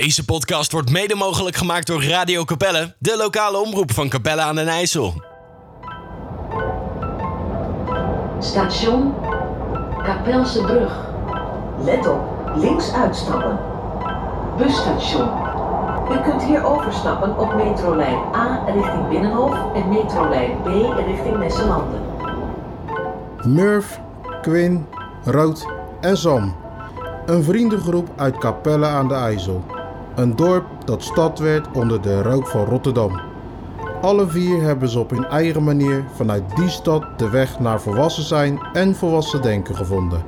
Deze podcast wordt mede mogelijk gemaakt door Radio Capelle, de lokale omroep van Capelle aan den IJssel. Station Kapelse Brug. Let op, links uitstappen. Busstation. U kunt hier overstappen op metrolijn A richting Binnenhof en metrolijn B richting Nesselanden. Murph, Quinn, Rood en Sam. Een vriendengroep uit Capelle aan de IJssel. Een dorp dat stad werd onder de rook van Rotterdam. Alle vier hebben ze op hun eigen manier vanuit die stad de weg naar volwassen zijn en volwassen denken gevonden.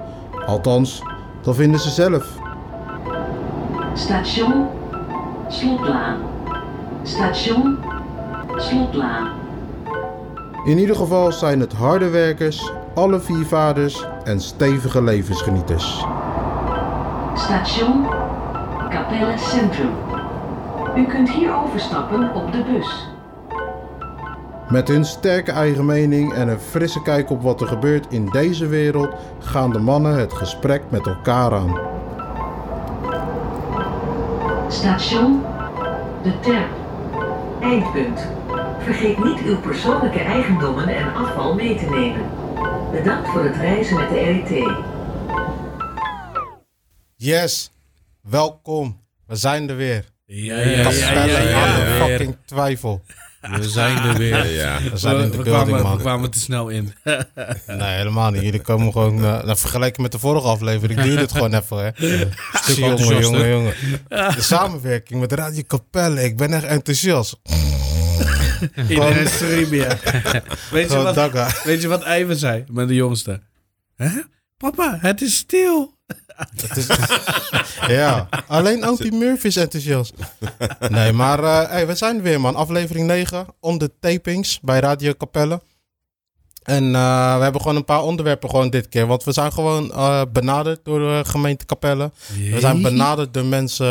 Althans, dat vinden ze zelf. Station Slotlaan. Station Slotlaan. In ieder geval zijn het harde werkers, alle vier vaders en stevige levensgenieters. Station Capelle Centrum. U kunt hier overstappen op de bus. Met hun sterke eigen mening en een frisse kijk op wat er gebeurt in deze wereld gaan de mannen het gesprek met elkaar aan. Station De Terp. Eindpunt. Vergeet niet uw persoonlijke eigendommen en afval mee te nemen. Bedankt voor het reizen met de RET. Yes, welkom. We zijn er weer. Ja, ja, Dat ja, ja, fucking twijfel. We zijn er weer. Ja. We zijn in de building, we man. kwamen te snel in. Nee, helemaal niet. Jullie komen gewoon... eh, nou, vergeleken met de vorige aflevering duurde het gewoon even, hè. Jongen, jongen. De samenwerking met Radio Capelle. Ik ben echt enthousiast. Iedereen stream, ja. Weet je, Gewoon wat, weet je wat Ivan zei met de jongste? Hè? Papa, het is stil. Het is- ja, alleen Auntie Murphy is enthousiast. Nee, maar eh, hey, we zijn er weer, man. Aflevering 9, om de tapings bij Radio Capelle. En eh, we hebben gewoon een paar onderwerpen gewoon dit keer. Want we zijn gewoon eh, benaderd door de gemeente Capelle. We zijn benaderd door mensen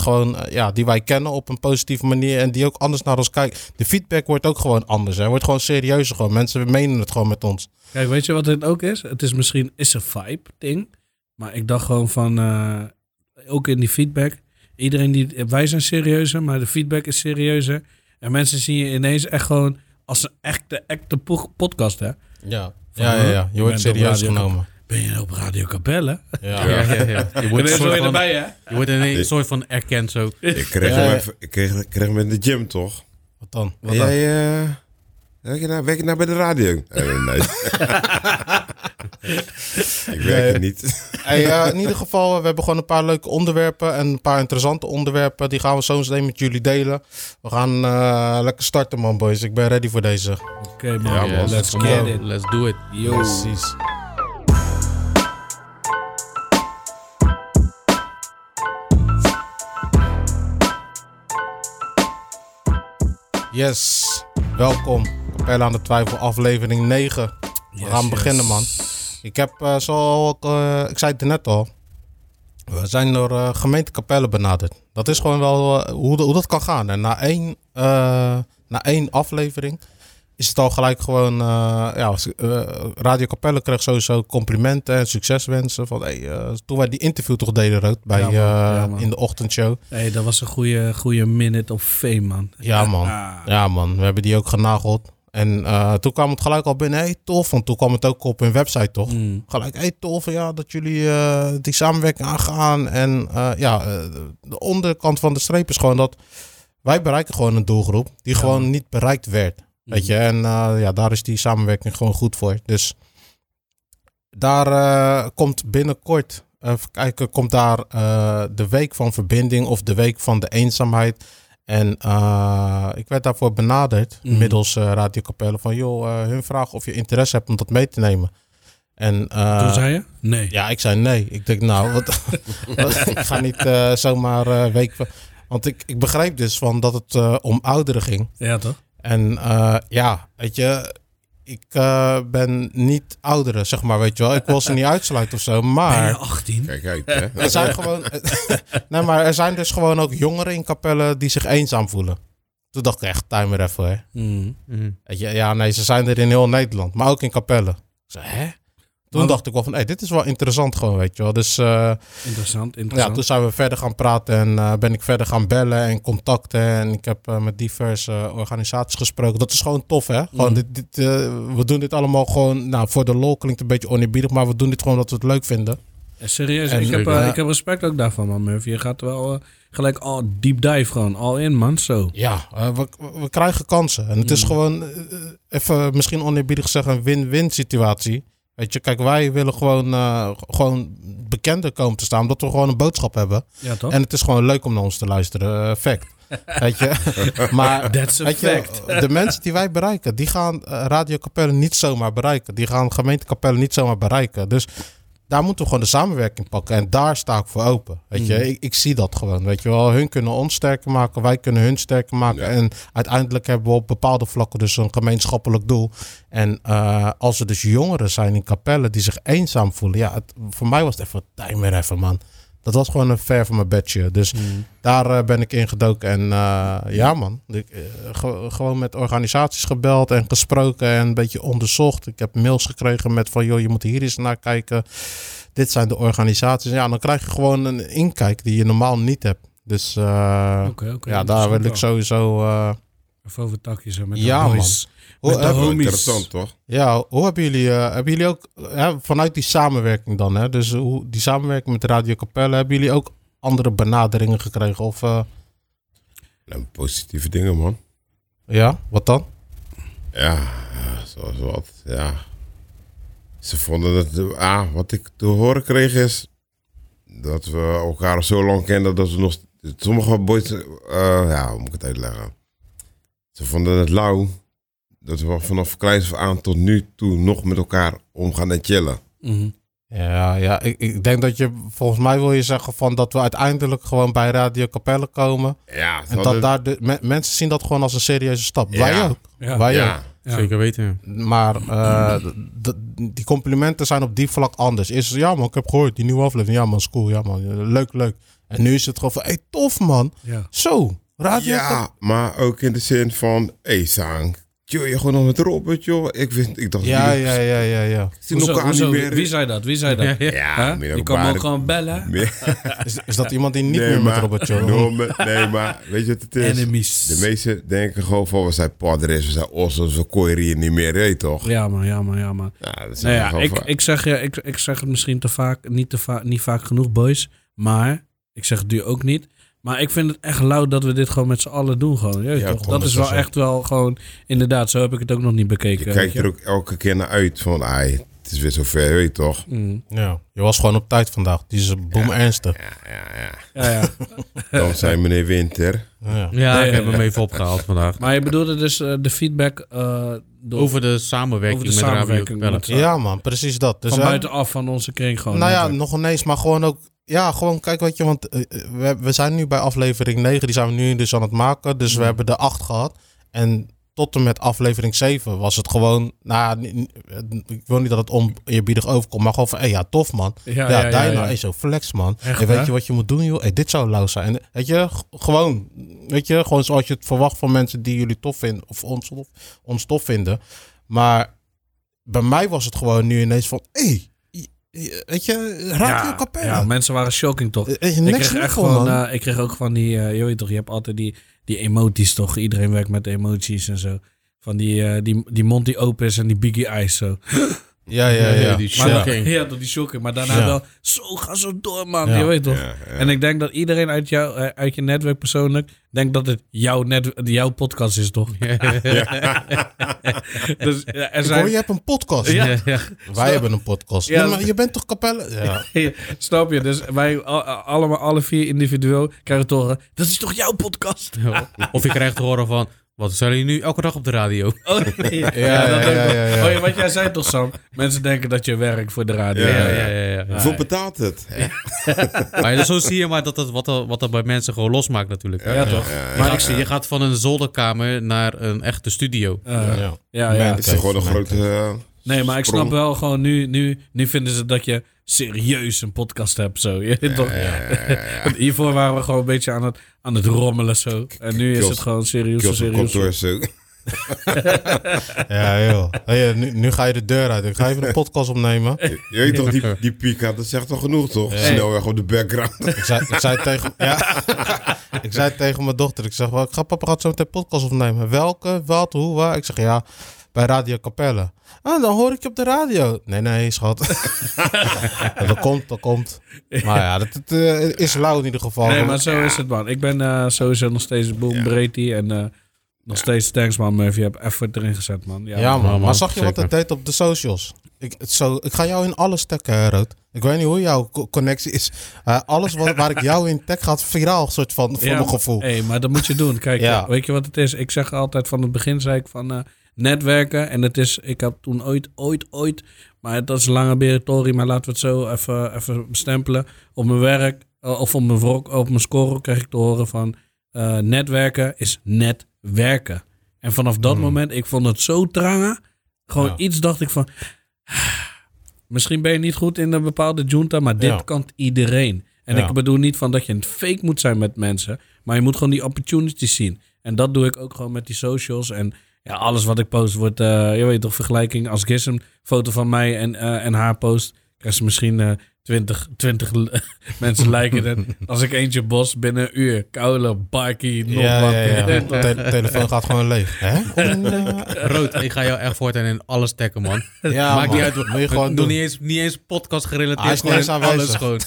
gewoon, ja, die wij kennen op een positieve manier. En die ook anders naar ons kijken. De feedback wordt ook gewoon anders. Hè. Wordt gewoon serieuzer. Gewoon. Mensen menen het gewoon met ons. Kijk, weet je wat het ook is? Het is misschien is een vibe ding. Maar ik dacht gewoon van, eh, ook in die feedback. Iedereen die, wij zijn serieuzer, maar de feedback is serieuzer. En mensen zien je ineens echt gewoon als een echte, echte po- podcast, hè? Ja, Van, ja, ja, ja. je wordt serieus genomen. Ben je op Radio Capelle? Ja. Ja, ja, ja. Je wordt, een soort van, erbij, hè? je wordt ineens een soort van erkend zo. Ik kreeg, Ja, hem ja. even, ik kreeg, ik kreeg hem in de gym, toch? Wat dan? Wat dan? jij, eh, werk, je nou, werk je nou bij de radio? Eh, nee. ik werk Nee. er niet. Hey, eh, in ieder geval, we hebben gewoon een paar leuke onderwerpen en een paar interessante onderwerpen. Die gaan we zo meteen met jullie delen. We gaan eh, lekker starten, man, boys. Ik ben ready voor deze. Oké, man. Ja, man. Let's get it. Let's do it. Yo. Precies. Yes, welkom. Capelle aan de Twijfel, aflevering 9. We gaan beginnen, man. Ik heb, eh, zo, eh, ik zei het net al, we zijn door eh, gemeente Capelle benaderd. Dat is gewoon wel hoe, hoe dat kan gaan. En na één, na één aflevering is het al gelijk gewoon... ja, Radio Capelle kreeg sowieso complimenten en succeswensen. Van, hey, toen wij die interview toch deden, Rood, bij, Ja, man. Ja, man. in de ochtendshow. Hey, dat was een goede, goede minute of fame, man. Ja, man. Ah. Ja, man. We hebben die ook genageld. En eh, toen kwam het gelijk al binnen. Hey, tof. Want toen kwam het ook op hun website, toch? Mm. Gelijk, hey, tof. Ja, dat jullie eh, die samenwerking aangaan. En eh, ja, de onderkant van de streep is gewoon dat... Wij bereiken gewoon een doelgroep die gewoon niet bereikt werd. Weet je? En ja, daar is die samenwerking gewoon goed voor. Dus daar komt binnenkort... Even kijken, komt daar de week van verbinding of de week van de eenzaamheid. En eh, ik werd daarvoor benaderd, Mhm. middels eh Radio Capelle, van joh, eh, hun vragen of je interesse hebt om dat mee te nemen. En Toen zei je? Nee. ja, ik zei nee. Ik denk nou, wat, wat- ik ga niet zomaar week. Want ik, ik begreep dus van dat het om ouderen ging. Ja, toch? En ja, weet je, ik eh, ben niet ouderen, zeg maar, weet je wel. Ik wil ze niet uitsluiten of zo, Ben je maar 18? Kijk uit, hè. er zijn gewoon, nee, maar er zijn dus gewoon ook jongeren in Capelle die zich eenzaam voelen. Toen dacht ik echt, timer even, hè. Mm. Weet je, ja, nee, ze zijn er in heel Nederland, maar ook in Capelle. Ik zei, hè? Toen dacht ik wel van, hey, dit is wel interessant gewoon, weet je wel. Dus eh, Interessant, ja, interessant. toen zijn we verder gaan praten en eh, ben ik verder gaan bellen en contacten. En ik heb eh, met diverse organisaties gesproken. Dat is gewoon tof, hè? Gewoon, Mm. dit, dit, we doen dit allemaal gewoon, nou, voor de lol klinkt een beetje oneerbiedig, maar we doen dit gewoon omdat we het leuk vinden. Ja, serieus, En- ik, heb, Ja. ik heb respect ook daarvan, man, Murphy. Je gaat wel gelijk al deep dive gewoon, all in, man, zo. Ja, we, we krijgen kansen. En het is Mm. gewoon, even misschien oneerbiedig zeggen, een win-win situatie. Weet je, kijk, wij willen gewoon, eh, gewoon bekender komen te staan, omdat we gewoon een boodschap hebben. Ja, toch? En het is gewoon leuk om naar ons te luisteren. eh, fact. Weet je? Maar weet je, de mensen die wij bereiken, die gaan eh, Radio Capelle niet zomaar bereiken. Die gaan gemeente Capelle niet zomaar bereiken. Dus daar moeten we gewoon de samenwerking pakken. En daar sta ik voor open. Weet je, Mm. ik, ik zie dat gewoon. Weet je wel, hun kunnen ons sterker maken, wij kunnen hun sterker maken. Ja. En uiteindelijk hebben we op bepaalde vlakken dus een gemeenschappelijk doel. En eh, als er dus jongeren zijn in Capelle die zich eenzaam voelen, ja, het, voor mij was het even tijd meer even, man. Dat was gewoon een ver van mijn bedje. Dus Mm. daar eh, ben ik ingedoken. En eh, ja, man. Ik, eh, ge- gewoon met organisaties gebeld en gesproken en een beetje onderzocht. Ik heb mails gekregen met van, joh, je moet hier eens naar kijken. Dit zijn de organisaties. Ja, dan krijg je gewoon een inkijk die je normaal niet hebt. Dus ja, daar wil ik sowieso... Even over takjes met Ja, de boys. Hoe, Met de heb- Wel homies. Interessant, toch? ja, hoe hebben jullie, eh, hebben jullie ook vanuit die samenwerking dan, hè, dus hoe, die samenwerking met Radio Capelle, hebben jullie ook andere benaderingen gekregen? Of eh, Nou, positieve dingen, man. ja, wat dan? Ja, zoals wat. Ja. Ze vonden het... Ah, wat ik te horen kreeg is... Dat we elkaar al zo lang kennen dat we nog... Sommige boys... eh, ja, hoe moet ik het uitleggen? Ze vonden het lauw. Dat we vanaf kleins af aan tot nu toe nog met elkaar omgaan en chillen. Mhm. Ja, ja ik, ik denk dat je, volgens mij wil je zeggen van dat we uiteindelijk gewoon bij Radio Capelle komen. Ja, En dat hadden- daar de, me- mensen zien dat gewoon als een serieuze stap. Ja. Wij ook. Ja. Wij ook. ja, Ja. Zeker weten. Maar eh, die complimenten zijn op die vlak anders. Is ja man, ik heb gehoord die nieuwe aflevering. Ja man, is cool. Ja man, leuk, leuk. En nu is het gewoon van, hey, tof man. Ja. Zo, Radio ja, maar ook in de zin van... Hé, hey, Sang, chill je gewoon nog met Robert, joh. Ik, vind, ik dacht... Ja, ja, ja, ja, ja. zien Hoezo, elkaar hoezo? niet meer. Wie zei dat? Wie zei dat? Ja, meer Je kan me ook gewoon bellen. Is, is dat iemand die niet Nee, meer met maar- Robert? No, maar- nee, maar weet je wat het is? Enemies. De meesten denken gewoon van we zijn padres, we zijn ossos, we kooien hier niet meer, weet je toch? Ja man, ja man, ja man. Ja, dat is Nou ja, ik, ik, zeg, ja ik, ik zeg het misschien te vaak, niet, te vaak, niet vaak genoeg, boys. Maar, ik zeg het nu ook niet. Maar ik vind het echt lauw dat we dit gewoon met z'n allen doen. Gewoon. Jeetje, Ja, toch? Dat is wel 100%. echt wel gewoon, inderdaad, zo heb ik het ook nog niet bekeken. je kijkt er ook elke keer naar uit van, ai, het is weer zover, weet je toch? Mm. Ja, je was gewoon op tijd vandaag. Die is boem ernstig. Ja, ja, ja. Ja, ja. Dan zijn meneer Winter. Ja. Ja, ik heb hem even opgehaald vandaag. Maar je bedoelde dus eh, de feedback eh, door, Over de samenwerking over de met samenwerking Radio met-. Ja, man, precies dat. Dus van buitenaf van onze kring gewoon. nou ja, nog ineens, maar gewoon ook. Ja, gewoon kijk, weet je, want eh, we, we zijn nu bij aflevering 9, die zijn we nu dus aan het maken. Dus we hebben de 8 gehad. En tot en met aflevering 7 was het gewoon, nou, ni- ik wil niet dat het oneerbiedig overkomt, maar gewoon van, hé, ja, tof man. Ja, Ja, ja, ja, Dino, ja. hey, zo flex man. Echt, Hey, weet hè? je wat je moet doen, joh? Hey, dit zou lauw zijn. En, weet je, gewoon, weet je, gewoon zoals je het verwacht van mensen die jullie tof vinden, of ons, tof- ons tof vinden. Maar bij mij was het gewoon nu ineens van, hé, hey, weet je, ja, Capella. ja, mensen waren shocking toch? Eh, eh, Ik kreeg echt gewoon, eh, ik kreeg ook van die, eh, je weet toch, je hebt altijd die, die emoties toch? Iedereen werkt met emoties en zo. Van die, die, die mond die open is en die biggie eyes zo. Ja, ja, ja. Ja, die Maar shocking. ja, door die shocking. Maar daarna Ja. wel, zo, ga zo door man. Ja. Je weet toch? Ja, ja. En ik denk dat iedereen uit, jou, eh, uit je netwerk persoonlijk denkt dat het jouw, net, jouw podcast is, toch? dus, ja, er zijn, hoor, je hebt een podcast. Ja. Ja, ja. Wij hebben een podcast. Ja. Ja, maar je bent toch Capelle? Ja. Ja, Snap je? Dus wij allemaal, alle vier individueel krijgen te horen, dat is toch jouw podcast? Of je krijgt te horen van, wat zijn jullie nu elke dag op de radio? Oh, nee. ja, dat. Oh, wat jij zei toch, Sam? Mensen denken dat je werkt voor de radio. Ja, Ja, ja, ja, ja. ja. Hoeveel betaalt het? Maar zo zie je maar dat het, wat, er, wat er bij mensen gewoon losmaakt natuurlijk. Ja, toch? Maar ik zie, je gaat van een zolderkamer naar een echte studio. Eh, ja, Ja. ja. ja. Het is gewoon een grote... eh, Nee, maar ik snap wel gewoon nu, nu, nu vinden ze dat je serieus een podcast hebt. Zo. Je weet toch? Want Hiervoor waren we gewoon een beetje aan het, aan het rommelen zo. En nu is het gewoon serieus. serieus. zo. Ja, joh. Hey, nu, nu ga je de deur uit. Ik ga even de podcast opnemen. Je weet toch, die, die Pika, dat zegt toch genoeg, toch? Snelweg op de background. Ik zei, ik zei, tegen, ja. ik zei tegen mijn dochter, ik zeg, wel, ik ga papa gaat zo meteen podcast opnemen. Welke, wat, hoe, waar? Ik zeg, ja, bij Radio Capelle. Ah, dan hoor ik je op de radio. Nee, nee, schat. Ja, dat komt, dat komt. Maar ja, dat, het, eh, is lauw in ieder geval. Nee, maar zo is het, man. Ik ben eh, sowieso nog steeds boom Brady en eh, nog steeds thanks, man. Murphy, je hebt effort erin gezet, man. Ja, Ja, man. man, Maar zag je wat het deed op de socials? Ik, het zo, ik ga jou in alles taggen, Rood. Ik weet niet hoe jouw co- connectie is. Eh, alles wat, waar ik jou in tag gaat viraal, soort van, voor Ja, mijn gevoel. Hey, maar dat moet je doen. Kijk, Ja. weet je wat het is? Ik zeg altijd van het begin, zei ik van eh, netwerken. En het is, ik heb toen ooit, ooit, ooit, maar dat is een lange beritorie, maar laten we het zo even, even bestempelen. Op mijn werk, eh, of op mijn, op mijn score krijg ik te horen van eh, netwerken is netwerken. En vanaf dat moment, ik vond het zo trangen. Gewoon Ja. iets dacht ik van, misschien ben je niet goed in een bepaalde junta, maar dit Ja. kan iedereen. En Ja. ik bedoel niet van dat je een fake moet zijn met mensen, maar je moet gewoon die opportunities zien. En dat doe ik ook gewoon met die socials. En ja, alles wat ik post wordt, eh, je weet toch, vergelijking. Als Gis een foto van mij en, eh, en haar post, krijgt ze misschien eh 20, 20 l- mensen liken het. Als ik eentje bos binnen een uur, koude, barkie, nog Ja, wat. ja, ja. Ja, De tele- telefoon gaat gewoon leeg. Hè? Rood, ik ga jou echt voortaan in alles taggen, man. ja, Maakt man. niet uit. Moet je gewoon Doe doen. niet eens, niet eens podcast gerelateerd. Hij is alles aanwezig. gewoon.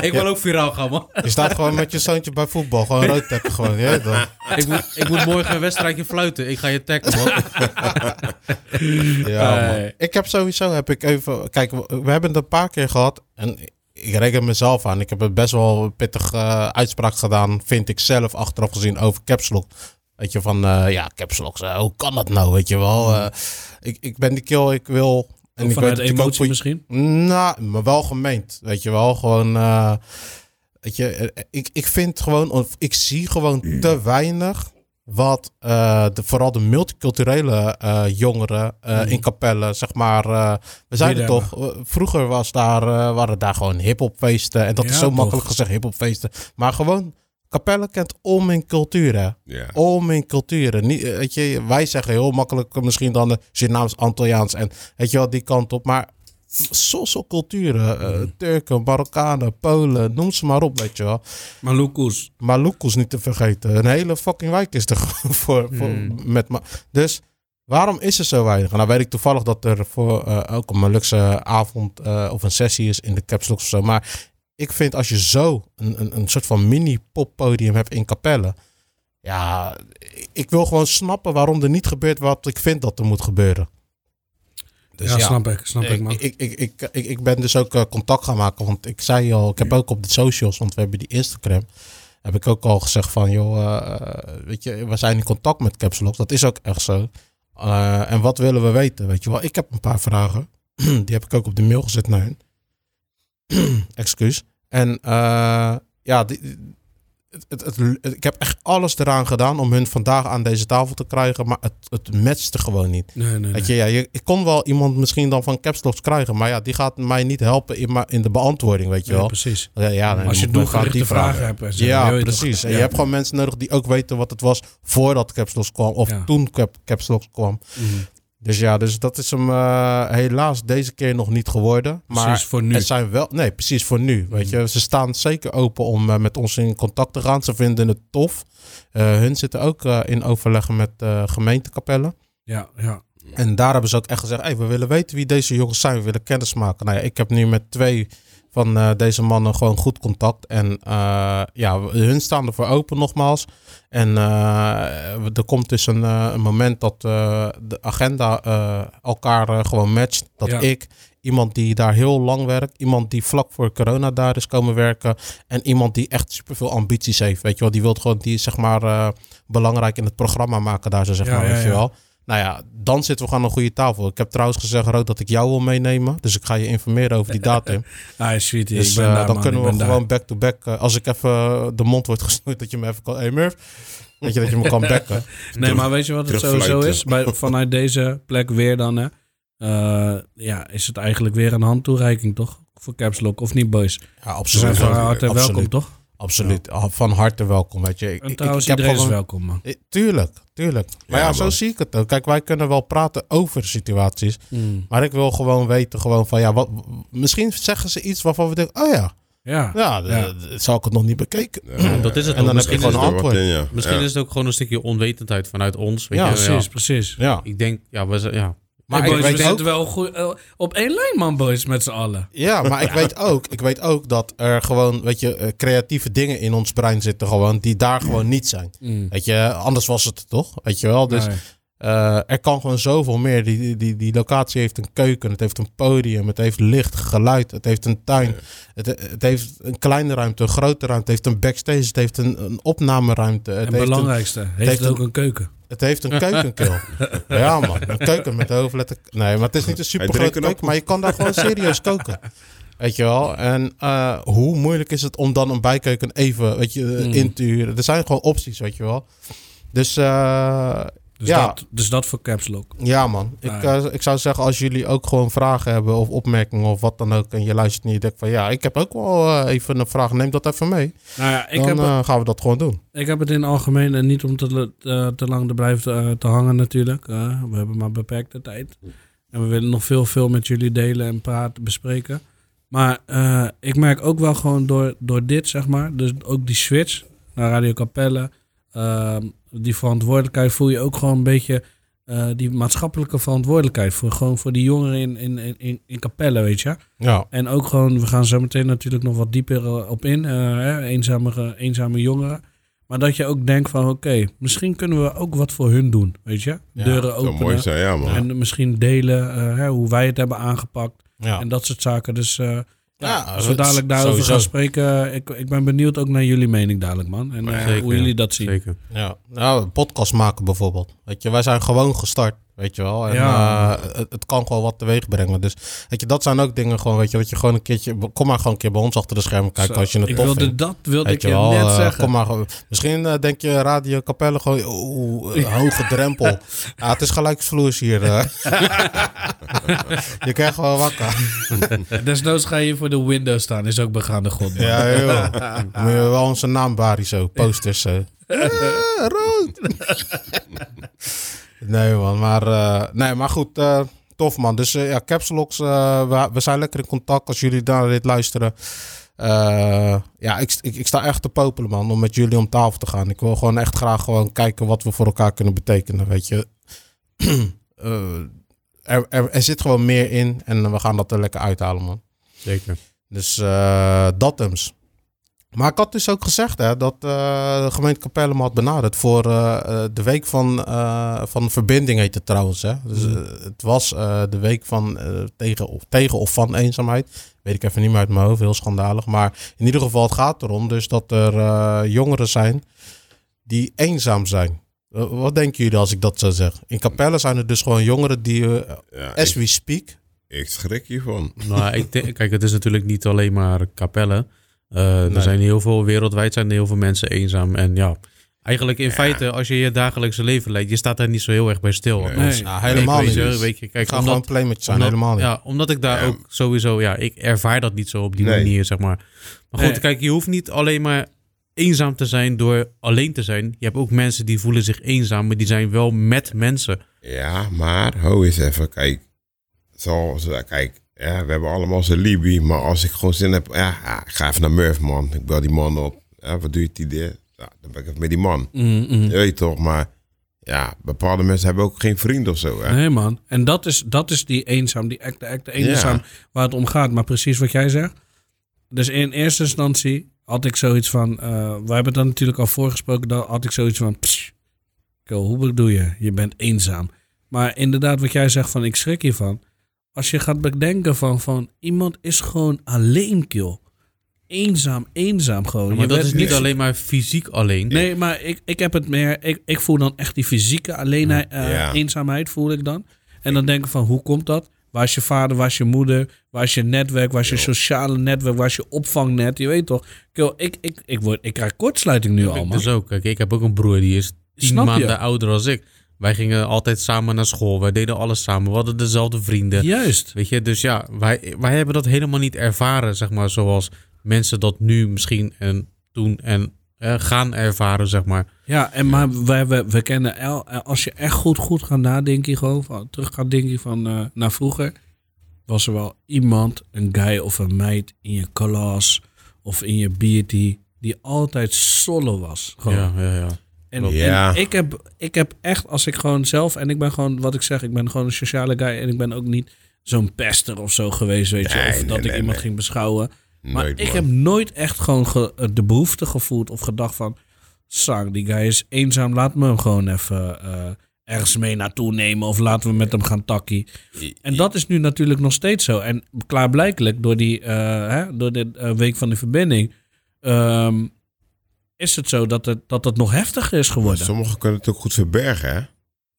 ik wil ook viraal gaan, man. Je staat gewoon met je zoontje bij voetbal. Gewoon rood taggen gewoon. Ik moet, ik moet morgen een wedstrijdje fluiten. Ik ga je taggen, man. Ja, man. Ik heb sowieso, heb ik even... Kijk, we we hebben het een paar keer gehad. En ik reken mezelf aan. Ik heb het best wel een pittige eh, uitspraak gedaan. Vind ik zelf achteraf gezien over Caps Lock. Weet je, van eh, ja, Caps Lock, eh, hoe kan dat nou? Weet je wel. eh, ik, ik ben die kill, ik wil... En ik vanuit emotie misschien. Nou, maar wel gemeend. Weet je wel, gewoon. eh, weet je, ik, ik vind gewoon, of ik zie gewoon te weinig. Wat eh, de, vooral de multiculturele eh, jongeren eh, in Capelle, zeg maar. we zeiden toch, vroeger was daar, waren daar gewoon hip-hopfeesten. En dat Ja, is zo toch. makkelijk gezegd, hip-hopfeesten. Maar gewoon, Capelle kent om in cultuur, hè? Ja. Om in culturen. Niet, weet je, wij zeggen heel makkelijk misschien dan de Surinaams, Antilliaans en weet je wel, die kant op. Maar zoveel culturen, eh, Turken, Marokkanen, Polen, noem ze maar op, weet je wel. Malukus. Malukus niet te vergeten. Een hele fucking wijk is er gewoon voor, voor met ma- Dus waarom is er zo weinig? Nou weet ik toevallig dat er voor eh, ook een Molukse avond eh, of een sessie is in de Caps Lock of zo. Maar ik vind als je zo een, een, een soort van mini-poppodium hebt in Capelle. Ja, ik wil gewoon snappen waarom er niet gebeurt wat ik vind dat er moet gebeuren. Dus ja, snap ik. Snap ik, man. ik, ik, ik, ik, ik ben dus ook eh, contact gaan maken. Want ik zei al, ik heb ook op de socials, want we hebben die Instagram. Heb ik ook al gezegd van, joh, eh, weet je, we zijn in contact met Caps Lock. Dat is ook echt zo. Eh, en wat willen we weten? Weet je wel, ik heb een paar vragen. die heb ik ook op de mail gezet naar hen. Excuus. En eh, ja, die, het, het, het- ik heb echt alles eraan gedaan om hun vandaag aan deze tafel te krijgen. Maar het, het matchte gewoon niet. Nee, nee, nee. Weet je, ja, je, ik kon wel iemand misschien dan van Caps Locks krijgen, maar ja, die gaat mij niet helpen in, in de beantwoording, weet je Ja, wel. precies. Ja, ja, Als je doelgerichte vragen hebt. zo, Ja, precies. En Ja. je hebt gewoon mensen nodig die ook weten wat het was voordat Caps Locks kwam, of Ja. toen Cap, Caps Locks kwam. Mhm. Dus ja, dus dat is hem eh, helaas deze keer nog niet geworden. Maar Precies, voor nu. er zijn wel, nee, precies voor nu. Weet je, ze staan zeker open om eh, met ons in contact te gaan. Ze vinden het tof. Eh, hun zitten ook in overleggen met gemeentekapellen. Ja, ja. En daar hebben ze ook echt gezegd: hey, we willen weten wie deze jongens zijn. We willen kennis maken. Nou ja, ik heb nu met twee van eh, deze mannen gewoon goed contact. En eh, ja, hun staan ervoor open nogmaals. En eh, er komt dus een, een moment dat de agenda elkaar gewoon matcht. Dat Ja. ik, iemand die daar heel lang werkt, iemand die vlak voor corona daar is komen werken. En iemand die echt superveel ambities heeft. Weet je wel, die wil gewoon, die zeg maar belangrijk in het programma maken daar, zo zeg Ja, maar. ja, weet je wel. Nou ja, dan zitten we gewoon aan een goede tafel. Ik heb trouwens gezegd, Rood, dat ik jou wil meenemen. Dus ik ga je informeren over die datum. Ah, sweetie, dus ik ben eh, daar, dan man. kunnen Ik we gewoon back-to-back... eh, als ik even eh, de mond wordt gesnoeid, dat je me even kan... Hey Murph, weet je, dat je me kan backen. Nee, maar weet je wat het sowieso is? Bij, vanuit deze plek weer dan, hè? Eh, ja, is het eigenlijk weer een handtoereiking, toch? Voor Caps Lock, of niet, boys? Ja, Ze zijn absoluut. van harte Absoluut. welkom, toch? Absoluut. Ah, Van harte welkom, weet je. Ik, En ik- trouwens, ik heb iedereen is gewoon- welkom, man. Eh, Tuurlijk, tuurlijk. Maar ja, Ja, zo man. zie ik het ook. Kijk, wij kunnen wel praten over situaties. Mm. Maar ik wil gewoon weten gewoon van, ja, wat, misschien zeggen ze iets waarvan we denken, oh ja, Ja. ja, Ja. zou ik het nog niet bekeken. Ja, dat is het En dan heb je Misschien, gewoon is, een het, antwoord. Wat in, ja. misschien Ja. is het ook gewoon een stukje onwetendheid vanuit ons. Weet Ja, je? Precies, precies. Ja, Ik denk, ja, we zijn, ja. Maar Hey, ik boys, we weet ook, zitten wel goed, eh, op één lijn, man, boys, met z'n allen. ja, maar ik weet ook, ik weet ook dat er gewoon, weet je, eh, creatieve dingen in ons brein zitten gewoon, die daar gewoon niet zijn. Weet je, anders was het toch, weet je wel. Dus Nee. Eh, er kan gewoon zoveel meer. Die, die, die, die locatie heeft een keuken, het heeft een podium, het heeft licht, geluid, het heeft een tuin. Het, het heeft een kleine ruimte, een grote ruimte, het heeft een backstage, het heeft een, een opnameruimte. Het En het heeft, een, belangrijkste, heeft, het ook een- een keuken. Het heeft een keukenkil. ja man, een keuken met de hoofdletter. Nee, maar het is niet een super grote keuken, maar je kan daar gewoon serieus koken. Weet je wel? En eh, hoe moeilijk is het om dan een bijkeuken even weet je, Mm. in te huren? Er zijn gewoon opties, weet je wel. Dus eh, Dus, Ja. dat, dus dat voor Caps Lock. ja, man. Ik, Ah, eh, ik zou zeggen, als jullie ook gewoon vragen hebben of opmerkingen of wat dan ook. En je luistert en je denkt van ja, ik heb ook wel eh, even een vraag. Neem dat even mee. Nou ja, ik dan heb, eh, gaan we dat gewoon doen. ik heb het in het algemeen, en niet om te, te, te lang te blijven te hangen natuurlijk. We hebben maar beperkte tijd. En we willen nog veel, veel met jullie delen en praten, bespreken. Maar ik merk ook wel gewoon door, door dit, zeg maar, dus ook die switch naar Radio Capelle, ehm, die verantwoordelijkheid voel je ook gewoon een beetje, eh, die maatschappelijke verantwoordelijkheid voor, gewoon voor die jongeren in, in, in- in, Capelle, weet je. Ja, En ook gewoon, we gaan zo meteen natuurlijk nog wat dieper eh, op in. eh, hè, eenzame, eenzame jongeren. Maar dat je ook denkt van, oké, misschien kunnen we ook wat voor hun doen, weet je? Ja, Deuren zou mooi openen. zijn, ja man. En misschien delen hoe wij het hebben aangepakt. ja. En dat soort zaken. Dus ja, als we dadelijk daarover sowieso. gaan spreken, ik, ik ben benieuwd ook naar jullie mening dadelijk, man. En eh, Zeker, hoe jullie dat zien. Zeker. ja. Nou, een podcast maken bijvoorbeeld. Weet je, wij zijn gewoon gestart. Weet je wel. En Ja. eh, het, het kan gewoon wat teweeg brengen. Dus weet je, dat zijn ook dingen gewoon, weet je, wat je gewoon een keertje. Kom maar gewoon een keer bij ons achter de schermen kijken Zo, als je het ik tof wilde, vindt. Dat wilde Weet ik je wel, net eh, zeggen. kom maar gewoon. Misschien eh, denk je Radio Capelle gewoon, oeh, hoge drempel. Ja, het is gelijksvloers hier. je krijgt gewoon wakker. Desnoods ga je voor de window staan, is ook begaande god. man. Ja, joh. Dan moet je wel onze naam bari zo, posters zo. Rood. Nee man, maar, eh, nee, maar goed, eh, tof man. Dus eh, ja, Caps Locks, eh, we, we zijn lekker in contact als jullie naar dit luisteren. Ja, ik, ik, ik sta echt te popelen man, om met jullie om tafel te gaan. Ik wil gewoon echt graag gewoon kijken wat we voor elkaar kunnen betekenen, weet je. Er, er, er zit gewoon meer in en we gaan dat er lekker uithalen man. Zeker. Dus eh dat hems. Maar ik had dus ook gezegd hè, dat eh, de gemeente Capelle me had benaderd voor eh, eh, de week van, eh, van verbinding heet het trouwens. Hè. Dus, Mm. eh, het was eh, de week van eh, tegen, of, tegen of van eenzaamheid. Weet ik even niet meer uit mijn hoofd, heel schandalig. Maar in ieder geval, het gaat erom dus dat er eh, jongeren zijn die eenzaam zijn. Wat denken jullie als ik dat zo zeg? In Capelle zijn er dus gewoon jongeren die, Ja, as ik, we speak... ik schrik hiervan. Nou, ik denk, kijk, het is natuurlijk niet alleen maar kapellen. Eh, Nee. Er zijn heel veel, wereldwijd zijn er heel veel mensen eenzaam. En ja, eigenlijk in feite, als je je dagelijkse leven leidt, je staat daar niet zo heel erg bij stil. Nee. Nou, helemaal niet. weet je, Ik kijk, ga gewoon omdat, playmatje zijn, omdat- helemaal niet. Ja, omdat ik daar Ja. ook sowieso, ja, ik ervaar dat niet zo op die Nee. manier, zeg maar. Maar goed, Nee. kijk, je hoeft niet alleen maar eenzaam te zijn door alleen te zijn. Je hebt ook mensen die voelen zich eenzaam, maar die zijn wel met mensen. Ja, maar ho eens even, kijk. Zoals, eh, kijk, ja, we hebben allemaal zijn Libi, maar als ik gewoon zin heb, ja, ja, ik ga even naar Murph, man. Ik bel die man op. Ja, wat doe je het idee? Ja, dan ben ik even met die man. Je weet toch, maar ja, bepaalde mensen hebben ook geen vrienden of zo, hè? Nee, man. En dat is, dat is die eenzaam, die echte, echte eenzaam waar het om gaat. Maar precies wat jij zegt. Dus in eerste instantie had ik zoiets van... eh we hebben dan natuurlijk al voorgesproken. Dan had ik zoiets van... Pss, Ko, hoe bedoel je? Je bent eenzaam. Maar inderdaad wat jij zegt van ik schrik hiervan. Als je gaat bedenken van, van iemand is gewoon alleen, kill. Eenzaam, eenzaam gewoon. maar Je dat is niet alleen maar fysiek alleen. Nee, maar ik, ik heb het meer. Ik, ik voel dan echt die fysieke alleenheid, eh, Ja. eenzaamheid voel ik dan. En dan denk ik van hoe komt dat? Waar is je vader, waar is je moeder, waar is je netwerk, waar is je sociale netwerk, waar is je opvangnet? Je weet toch? Kill, ik, ik, ik, word, ik krijg kortsluiting nu al, ik man. dus ook. Kijk, ik heb ook een broer die is tien Snap je? maanden ouder als ik. Wij gingen altijd samen naar school. Wij deden alles samen. We hadden dezelfde vrienden. Juist. Weet je, dus ja, wij, wij hebben dat helemaal niet ervaren, zeg maar, zoals mensen dat nu misschien en toen en eh, gaan ervaren, zeg maar. Ja, en maar we, we kennen el, als je echt goed, goed gaat nadenken, gewoon van, terug gaat denken van eh, naar vroeger, was er wel iemand, een guy of een meid in je klas of in je BT die altijd solo was. Gewoon. Ja, ja, ja. En, Ja. en ik, heb, ik heb echt, als ik gewoon zelf, en ik ben gewoon, wat ik zeg, ik ben gewoon een sociale guy en ik ben ook niet zo'n pester of zo geweest, weet je, Nee, of nee, dat ik iemand ging beschouwen. Maar Nooit, ik heb nooit echt gewoon ge- de behoefte gevoeld of gedacht van... Sang, die guy is eenzaam, laat me hem gewoon even eh, ergens mee naartoe nemen... of laten we met hem gaan takkie. En dat is nu natuurlijk nog steeds zo. En klaarblijkelijk door, die, eh, hè, door de eh, Week van de Verbinding... ehm, is het zo dat het, dat het nog heftiger is geworden. Sommigen kunnen het ook goed verbergen, hè?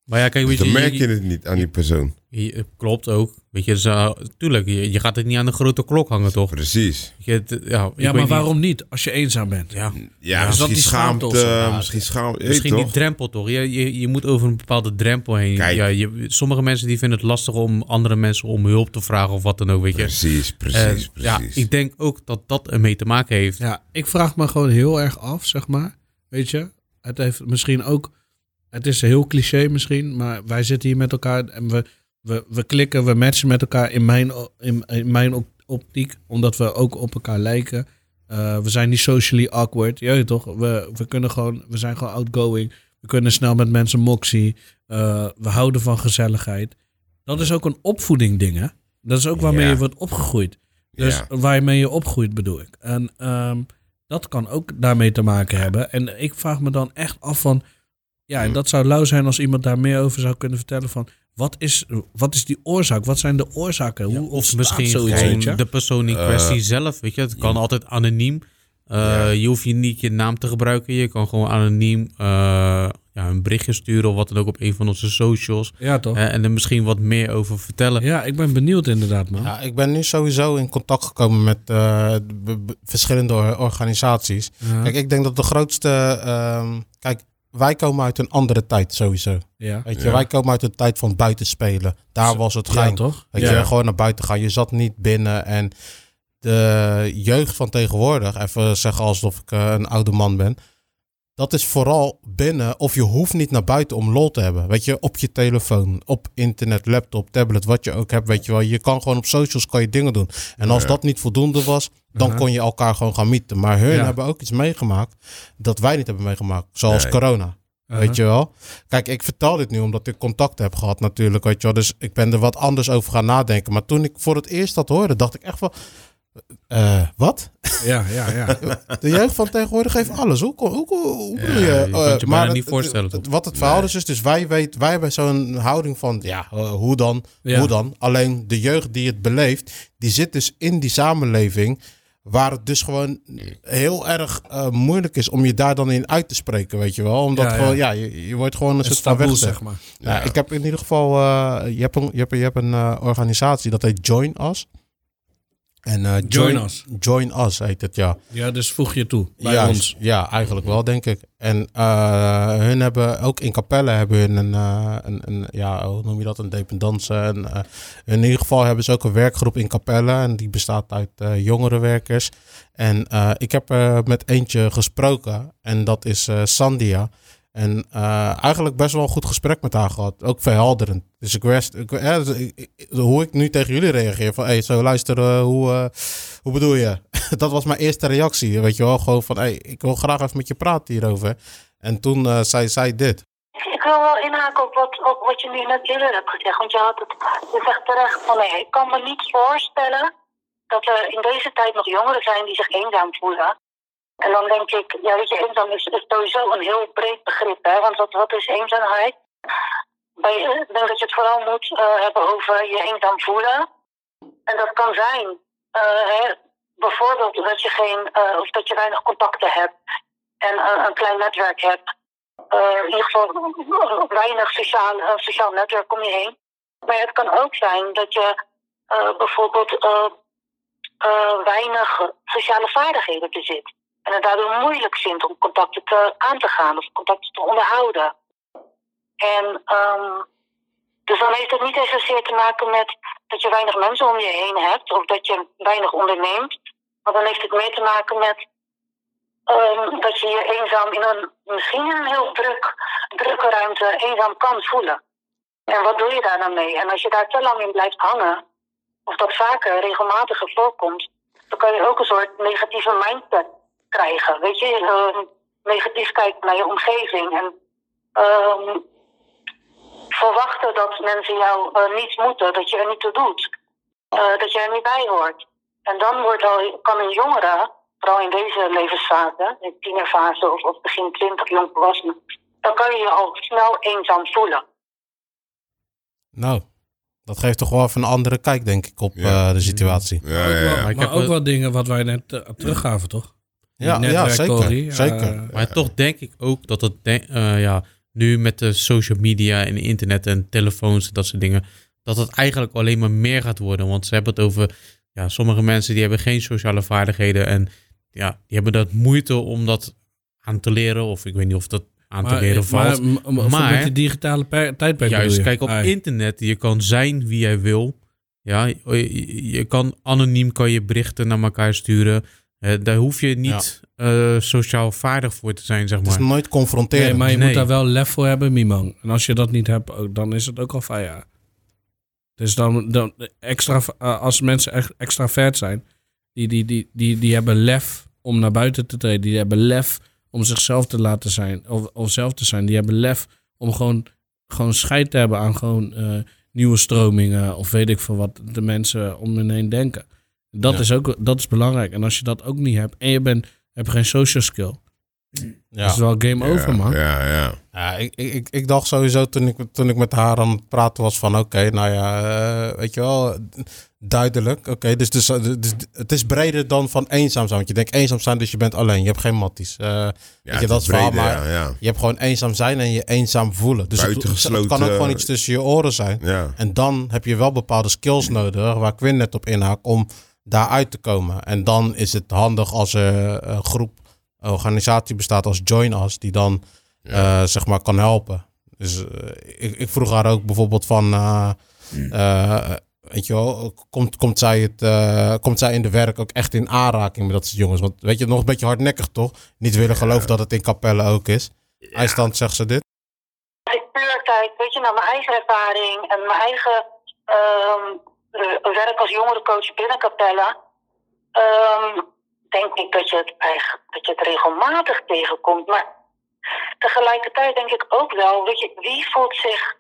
Maar ja, kijk, Dus weet je, dan merk je- je het niet aan die persoon. je- klopt ook. Weet je, tuurlijk, je, je gaat het niet aan de grote klok hangen, toch? Precies. Het- ja, maar waarom niet als je eenzaam bent? Ja, Ja, is dat misschien die schaamte schaamte, of zo? Ja, misschien schaamte, Misschien toch? die drempel toch? Je, je, je moet over een bepaalde drempel heen. Kijk. Ja, je, sommige mensen die vinden het lastig om andere mensen om hulp te vragen of wat dan ook, weet je. Precies, En, precies, ja, precies. ik denk ook dat dat ermee te maken heeft. Ja, ik vraag me gewoon heel erg af, zeg maar. Weet je, het heeft misschien ook. Het is heel cliché misschien, maar wij zitten hier met elkaar en we, we, we klikken, we matchen met elkaar in mijn, in, in mijn op- optiek, omdat we ook op elkaar lijken. Eh, we zijn niet socially awkward, ja toch? We, we kunnen gewoon, we zijn gewoon outgoing. We kunnen snel met mensen moxie. Eh, we houden van gezelligheid. Dat is ook een opvoeding ding, hè? Dat is ook waarmee Ja. je wordt opgegroeid. Dus Ja. waarmee je opgroeit, bedoel ik. En ehm, dat kan ook daarmee te maken hebben. En ik vraag me dan echt af van... Ja, en dat zou lauw zijn als iemand daar meer over zou kunnen vertellen van... Wat is, wat is die oorzaak? Wat zijn de oorzaken? Hoe Of misschien zoiets, de persoon in Eh, kwestie zelf. Weet je, het kan altijd anoniem. Eh, Ja. Je hoeft je niet je naam te gebruiken. Je kan gewoon anoniem eh, ja, een berichtje sturen of wat dan ook op een van onze socials. Ja, toch? Eh, en er misschien wat meer over vertellen. Ja, ik ben benieuwd inderdaad, man. Ja, ik ben nu sowieso in contact gekomen met eh, verschillende or- organisaties. Ja. Kijk, ik denk dat de grootste. ehm, kijk, wij komen uit een andere tijd sowieso. ja. Weet je, Ja. wij komen uit een tijd van buitenspelen. Daar was het ja, gein. toch? Weet ja. je, gewoon naar buiten gaan. Je zat niet binnen. En de jeugd van tegenwoordig, even zeggen alsof ik eh, een oude man ben. Dat is vooral binnen, of je hoeft niet naar buiten om lol te hebben. Weet je, op je telefoon, op internet, laptop, tablet, wat je ook hebt. Weet je wel, je kan gewoon op socials kan je dingen doen. En als Ja. dat niet voldoende was, dan Aha. kon je elkaar gewoon gaan mieten. Maar hun Ja. hebben ook iets meegemaakt dat wij niet hebben meegemaakt. Zoals Nee. corona. Uh-huh. Weet je wel? Kijk, ik vertel dit nu omdat ik contact heb gehad natuurlijk, weet je wel. Dus ik ben er wat anders over gaan nadenken. Maar toen ik voor het eerst dat hoorde, dacht ik echt van... eh, wat? Ja, ja, ja. De jeugd van tegenwoordig geeft alles. Hoe, hoe, hoe, je? je kunt je Eh, bijna het- niet voorstellen, het- wat het verhaal is, is dus wij, weet, wij hebben zo'n houding van... Ja, eh, hoe dan? Ja. Hoe dan? Alleen de jeugd die het beleeft, die zit dus in die samenleving... Waar het dus gewoon heel erg moeilijk is om je daar dan in uit te spreken, weet je wel. Omdat Ja, ja. gewoon, ja, je, je wordt gewoon een soort van weggezet. zeg maar. Ja, ik heb in ieder geval, je hebt een, je hebt, je hebt een organisatie dat heet Join Us. En, eh, Join Us. Join Us heet het, ja. Ja, dus voeg je toe bij ja, ons. Ja, eigenlijk wel, denk ik. En eh, hun hebben, ook in Capelle hebben hun een, eh, een, een ja, hoe noem je dat, een dependance. En, in ieder geval hebben ze ook een werkgroep in Capelle en die bestaat uit eh jongerenwerkers. En ik heb met eentje gesproken en dat is Sandia. En eh, eigenlijk best wel een goed gesprek met haar gehad. Ook verhelderend. Dus ik wist, ik, dus hoe ik nu tegen jullie reageer. Van, hey, zo luister, eh, hoe, eh, hoe bedoel je? dat was mijn eerste reactie. Weet je wel, gewoon van, hey, ik wil graag even met je praten hierover. En toen zei zij dit. Ik wil wel inhaken op wat, wat je nu net eerder hebt gezegd. Want je, had het, je zegt terecht van nee, ik kan me niet voorstellen dat er in deze tijd nog jongeren zijn die zich eenzaam voelen. En dan denk ik, ja, weet je, eenzaam is, is sowieso een heel breed begrip. Hè? Want wat, wat is eenzaamheid? Bij, eh, ik denk dat je het vooral moet eh, hebben over je eenzaam voelen. En dat kan zijn, eh, bijvoorbeeld dat je, geen, of dat je weinig contacten hebt en een, klein netwerk hebt. In ieder geval weinig sociaal, sociaal netwerk om je heen. Maar het kan ook zijn dat je bijvoorbeeld weinig sociale vaardigheden bezit. En het daardoor moeilijk vindt om contacten te, aan te gaan of contacten te onderhouden. En ehm, dus dan heeft het niet eens te maken met dat je weinig mensen om je heen hebt of dat je weinig onderneemt. Maar dan heeft het meer te maken met ehm, dat je je eenzaam in een, misschien een heel druk, drukke ruimte eenzaam kan voelen. En wat doe je daar dan mee? En als je daar te lang in blijft hangen, of dat vaker, regelmatiger voorkomt, dan kan je ook een soort negatieve mindset krijgen. Weet je, Ehm, negatief kijken naar je omgeving en ehm, verwachten dat mensen jou eh, niets moeten, dat je er niet toe doet, eh, dat je er niet bij hoort. En dan wordt al, kan een jongere, vooral in deze levensfase, in de tienerfase of, of begin twintig, jongvolwassenen, dan kan je je al snel eenzaam voelen. Nou, dat geeft toch wel even een andere kijk, denk ik, op Ja. eh, de situatie. Ja, Ook ja, wel- maar ik heb ook wel- dingen wat wij net eh, teruggaven, toch? Ja, ja netwerktheorie, zeker. eh, zeker. Maar toch denk ik ook dat het denk- eh, ja, nu met de social media en internet en telefoons en dat soort dingen, dat het eigenlijk alleen maar meer gaat worden. Want ze hebben het over, ja, sommige mensen die hebben geen sociale vaardigheden en ja, die hebben dat moeite om dat aan te leren. Of ik weet niet of dat aan te leren valt. Maar, maar, maar Maar- met de digitale per- tijdperk Juist, kijk op Ah, internet, je kan zijn wie jij wil. Ja, je, je kan anoniem kan je berichten naar elkaar sturen. Eh, daar hoef je niet eh, sociaal vaardig voor te zijn, zeg Het is maar. nooit confronteren. Nee, maar je Nee. moet daar wel lef voor hebben, Mimang. En als je dat niet hebt, ook- dan is het ook al van ja. Dus dan, dan extra, eh, als mensen echt extravert zijn, die, die, die, die, die hebben lef om naar buiten te treden. Die hebben lef om zichzelf te laten zijn, of, of zelf te zijn. Die hebben lef om gewoon, gewoon scheid te hebben aan gewoon eh, nieuwe stromingen of weet ik veel wat de mensen om hen heen denken. Dat, Ja. is ook, dat is belangrijk. En als je dat ook niet hebt en je bent, hebt geen social skill, ja. is het wel game over, man. Ja, ja. Ja, ik, ik, ik- dacht sowieso toen ik, toen ik met haar aan het praten was van oké, nou ja, eh, weet je wel, duidelijk. Oké, dus, dus, dus het is breder dan van eenzaam zijn. Want je denkt eenzaam zijn, dus je bent alleen. Je hebt geen matties. Eh, ja je, dat is breder, maar- ja, ja. je hebt gewoon eenzaam zijn en je eenzaam voelen. Dus het, het kan ook gewoon iets tussen je oren zijn. Ja. En dan heb je wel bepaalde skills nodig, waar Quinn net op inhaakt, om daaruit te komen. En dan is het handig als er een groep, een organisatie bestaat als Join Us, die dan eh, zeg maar kan helpen. Dus eh, ik, ik vroeg haar ook bijvoorbeeld van, eh, eh, weet je wel, komt, komt, zij het, eh, komt zij in de werk ook echt in aanraking met dat soort jongens? Want weet je, nog een beetje hardnekkig toch? Niet willen geloven dat het in Capelle ook is. Eindstand zegt ze dit. Als ik puur kijk, weet je, naar mijn eigen ervaring en mijn eigen ehm, eh, werk als jongerencoach binnen Capella, ehm, denk ik dat je, het eigenlijk, dat je het regelmatig tegenkomt. Maar tegelijkertijd denk ik ook wel, weet je, wie voelt zich,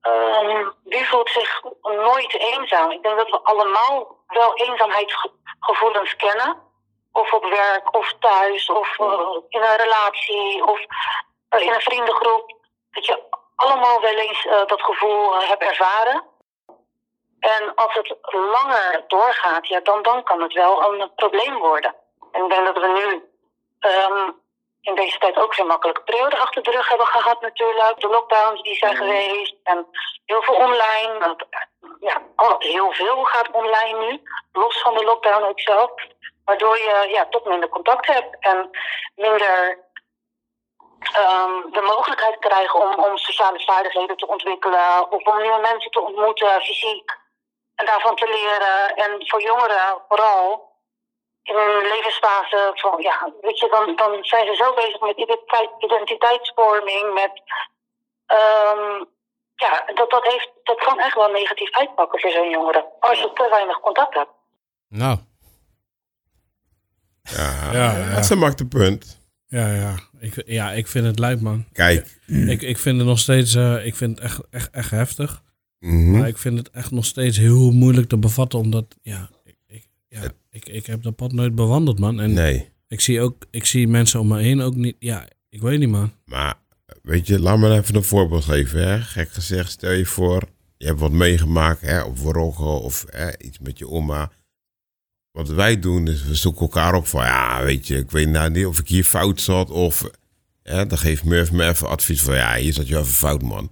ehm, wie voelt zich nooit eenzaam? Ik denk dat we allemaal wel eenzaamheidsgevoelens kennen. Of op werk, of thuis, of eh, in een relatie, of eh, in een vriendengroep. Dat je allemaal wel eens eh, dat gevoel eh, hebt ervaren. En als het langer doorgaat, ja, dan, dan kan het wel een probleem worden. En ik denk dat we nu ehm, in deze tijd ook zo'n makkelijke periode achter de rug hebben gehad natuurlijk. De lockdowns die zijn geweest en heel veel online. Dat, Ja, heel veel gaat online nu, los van de lockdown ook zelf. Waardoor je ja, toch minder contact hebt en minder ehm, de mogelijkheid krijgen om, om sociale vaardigheden te ontwikkelen. Of om nieuwe mensen te ontmoeten, fysiek. En daarvan te leren. En voor jongeren vooral in een levensfase van, ja, weet je, dan, dan zijn ze zo bezig met identiteit, identiteitsvorming, met, ehm, ja, dat, dat, heeft, dat kan echt wel negatief uitpakken voor zo'n jongere, als je te weinig contact hebt. Nou, Ja, Ja, ja. ze maakt een punt. Ja, ja. Ik, ja, ik vind het lijp, man. Kijk. Ik, ik vind het nog steeds, eh, ik vind het echt, echt, echt heftig. Mhm. Maar ik vind het echt nog steeds heel moeilijk te bevatten, omdat, ja, ik, ik, ja, ik, ik heb dat pad nooit bewandeld, man. En Nee. ik zie ook, ik zie mensen om me heen ook niet, ja, ik weet niet, man. Maar weet je, laat me even een voorbeeld geven. Hè? Gek gezegd, stel je voor, je hebt wat meegemaakt hè, op Worogge of hè, iets met je oma. Wat wij doen is, we zoeken elkaar op van, ja, weet je, ik weet nou niet of ik hier fout zat. Of, hè, dan geeft Murph me even advies van, ja, hier zat je even fout, man.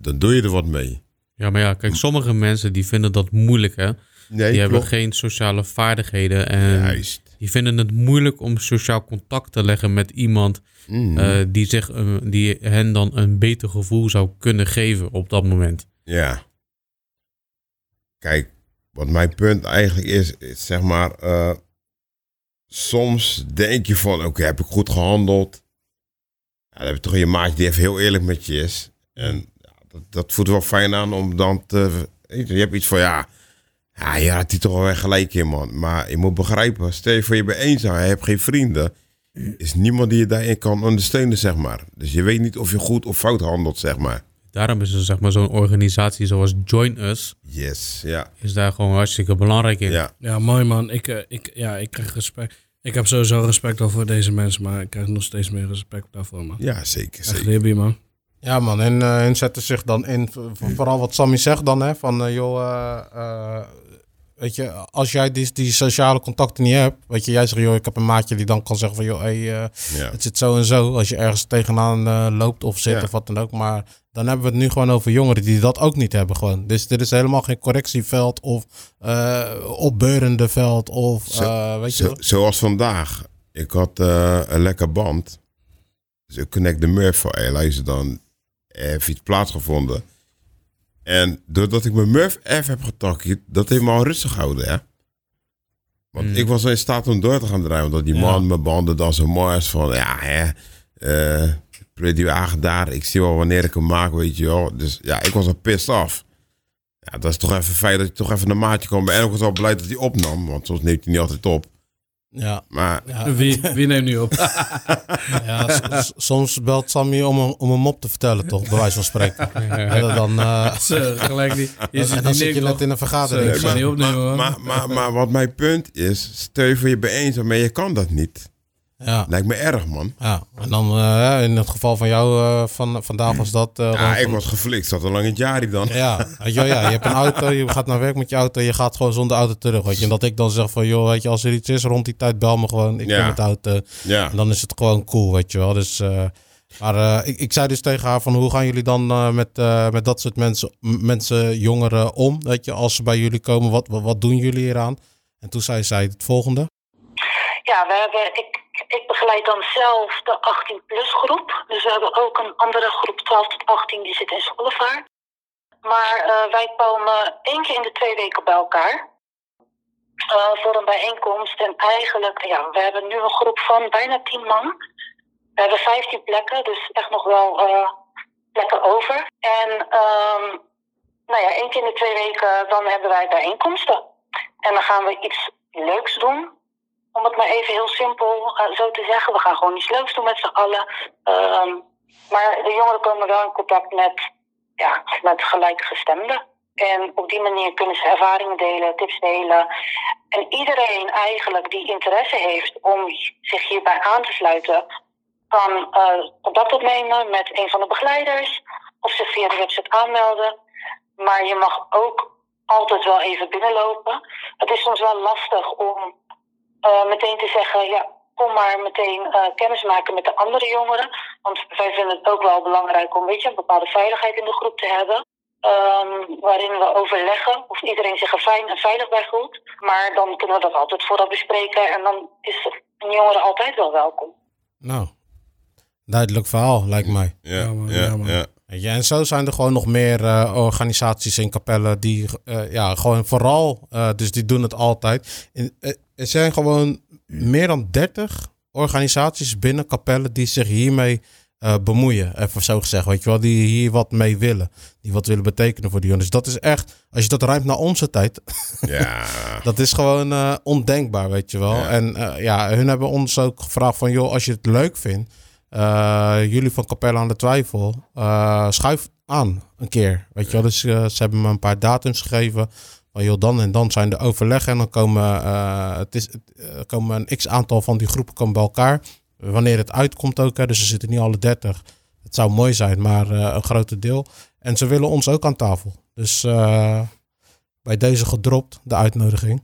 Dan doe je er wat mee. Ja, maar ja, kijk, sommige mensen die vinden dat moeilijk, hè. Nee, Die hebben geen sociale vaardigheden en Juist. die vinden het moeilijk om sociaal contact te leggen met iemand Mhm. eh, die, zich, die hen dan een beter gevoel zou kunnen geven op dat moment. Ja. Kijk, wat mijn punt eigenlijk is, is zeg maar, eh, soms denk je van, oké, heb ik goed gehandeld? Ja, dan heb je toch je maatje die even heel eerlijk met je is. En dat, dat voelt wel fijn aan om dan te... Je hebt iets van, ja, ja, je had die toch wel weer gelijk in, man. Maar je moet begrijpen, stel je voor je bent eenzaam, je hebt geen vrienden. Is niemand die je daarin kan ondersteunen, zeg maar. Dus je weet niet of je goed of fout handelt, zeg maar. Daarom is er zeg maar zo'n organisatie zoals Join Us, Yes, ja. is daar gewoon hartstikke belangrijk in. Ja, Ja, mooi man. Ik, eh, ik, ja, ik krijg respect. Ik heb sowieso respect al voor deze mensen, maar ik krijg nog steeds meer respect daarvoor, man. ja zeker, Echt zeker. Libby, man. Ja man, en eh hun zetten zich dan in, voor- vooral wat Sammy zegt dan, hè, van eh, joh, eh, eh, weet je, als jij die, die sociale contacten niet hebt, weet je, jij zegt joh, ik heb een maatje die dan kan zeggen van joh, hey, eh, Ja. het zit zo en zo, als je ergens tegenaan eh, loopt of zit Ja. of wat dan ook, maar dan hebben we het nu gewoon over jongeren die dat ook niet hebben gewoon. Dus dit is helemaal geen correctieveld of eh opbeurende veld of, Zo- eh, weet je Zo, zoals vandaag. Ik had eh, een lekker band. Dus ik connect de Murph van, hey, luister dan, heeft iets plaatsgevonden. En doordat ik mijn Murph F heb getakkiet, dat heeft me al rustig gehouden, hè. Want Mm. ik was wel in staat om door te gaan draaien. Omdat die Ja. man mijn banden dan zo mooi is van, ja, hè. eh play die wagen daar. Ik zie wel wanneer ik hem maak, weet je wel. Dus ja, ik was al pissed af. Ja, dat is toch even fijn dat je toch even een maatje kwam. En ik was al blij dat hij opnam. Want soms neemt hij niet altijd op. Ja, Maar ja. Wie, wie neemt nu op? Ja, soms belt Sammy om een, om een mop te vertellen, toch? Bij wijze van spreken. En dan, eh, Zo, gelijk niet. Je en zit dan die zit je net in een vergadering. Zo, ik ga niet opnemen, maar, hoor. maar, maar, maar wat mijn punt is, stel je voor je bent maar je kan dat niet. Ja, Lijkt me erg, man. ja. En dan eh, in het geval van jou eh, van, vandaag was dat... eh, Ja, ik was geflikt. Zat al lang in het jaar dan. Ja, wel, ja, je hebt een auto, je gaat naar werk met je auto, je gaat gewoon zonder auto terug. Weet je. En dat ik dan zeg van, joh, weet je, als er iets is rond die tijd, bel me gewoon. Ik Ja. kom met de auto. Ja. En dan is het gewoon cool, weet je wel. Dus, maar ik, ik zei dus tegen haar van, hoe gaan jullie dan met, met dat soort mensen, mensen, jongeren om? Weet je, als ze bij jullie komen, wat, wat, wat doen jullie hieraan? En toen zei zij het volgende. Ja, we hebben, ik, ik begeleid dan zelf de 18-plus groep. Dus we hebben ook een andere groep 12 tot 18 die zit in Schollevaar. Maar eh, wij komen één keer in de twee weken bij elkaar. eh, voor een bijeenkomst. En eigenlijk, ja, we hebben nu een groep van bijna 10 man. We hebben 15 plekken, dus echt nog wel eh, plekken over. En ehm, nou ja, één keer in de twee weken dan hebben wij bijeenkomsten. En dan gaan we iets leuks doen. Om het maar even heel simpel eh, zo te zeggen. We gaan gewoon iets leuks doen met z'n allen. Ehm, maar de jongeren komen wel in contact met, ja, met gelijkgestemden. En op die manier kunnen ze ervaringen delen, tips delen. En iedereen eigenlijk die interesse heeft om zich hierbij aan te sluiten, kan eh, contact opnemen met een van de begeleiders. Of zich via de website aanmelden. Maar je mag ook altijd wel even binnenlopen. Het is soms wel lastig om meteen te zeggen, ja, kom maar meteen eh kennis maken met de andere jongeren. Want wij vinden het ook wel belangrijk om weet je, een bepaalde veiligheid in de groep te hebben. Ehm, waarin we overleggen of iedereen zich er fijn en veilig bij voelt. Maar dan kunnen we dat altijd vooraf bespreken en dan is een jongere altijd wel welkom. Nou, duidelijk verhaal, lijkt mij. Ja, Ja, man, ja, ja, man. ja. Weet je, en zo zijn er gewoon nog meer eh, organisaties in Capelle die eh, ja, gewoon vooral, eh, dus die doen het altijd. In, eh, er zijn gewoon meer dan 30 organisaties binnen Capelle die zich hiermee eh, bemoeien. Even zo gezegd, weet je wel, die hier wat mee willen. Die wat willen betekenen voor die jongens. Dus dat is echt, als je dat ruimt naar onze tijd, ja. dat is gewoon eh, ondenkbaar, weet je wel. Ja. En eh, ja, hun hebben ons ook gevraagd van, joh, als je het leuk vindt, jullie van Capelle aan de Twijfel, schuif aan een keer, weet je wel. Dus ze hebben me een paar datums gegeven. Van, joh, dan en dan zijn de overleggen en dan komen, eh, het is, eh, komen een x-aantal van die groepen komen bij elkaar. Wanneer het uitkomt ook, hè, dus ze zitten niet alle 30. Het zou mooi zijn, maar eh, een grote deel. En ze willen ons ook aan tafel. Dus bij deze gedropt, de uitnodiging.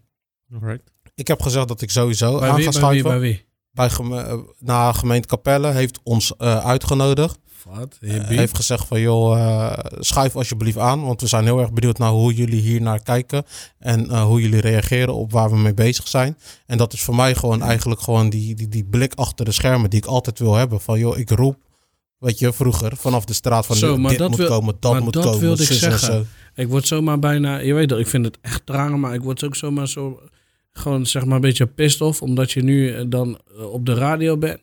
Alright. Ik heb gezegd dat ik sowieso Bij aan wie, ga bij wie, schuiven. bij Bij wie? geme- eh, naar gemeente Capelle heeft ons uitgenodigd. Wat? Eh, heeft gezegd van joh, eh, schuif alsjeblieft aan. Want we zijn heel erg benieuwd naar hoe jullie hier naar kijken. En eh, hoe jullie reageren op waar we mee bezig zijn. En dat is voor mij gewoon eigenlijk gewoon die, die, die blik achter de schermen die ik altijd wil hebben. Van joh, ik roep, weet je, vroeger vanaf de straat van Zo, dit moet wil- komen, dat moet dat komen. wilde ik zeggen. zo. Ik word zomaar bijna, je weet dat, ik vind het echt tranen, maar ik word ook zomaar zo gewoon zeg maar een beetje pissed off, omdat je nu dan op de radio bent.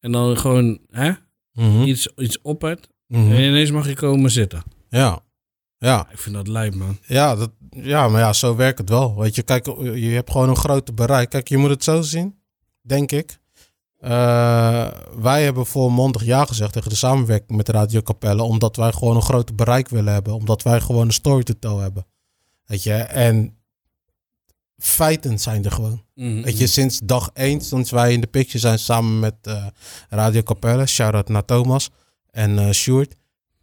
En dan gewoon hè, Mhm. iets, iets oppert. Mhm. En ineens mag je komen zitten. Ja. Ja. Ik vind dat lijp, man. Ja, dat, ja, maar ja, zo werkt het wel. Weet je, kijk, je hebt gewoon een grote bereik. Kijk, je moet het zo zien, denk ik. Eh, wij hebben volmondig ja gezegd tegen de samenwerking met Radio Capelle, omdat wij gewoon een grote bereik willen hebben. Omdat wij gewoon een story to tell hebben. Weet je, en feiten zijn er gewoon. Mhm. Weet je, sinds dag één, sinds wij in de picture zijn samen met eh, Radio Capelle, shout-out naar Thomas en eh Sjoerd.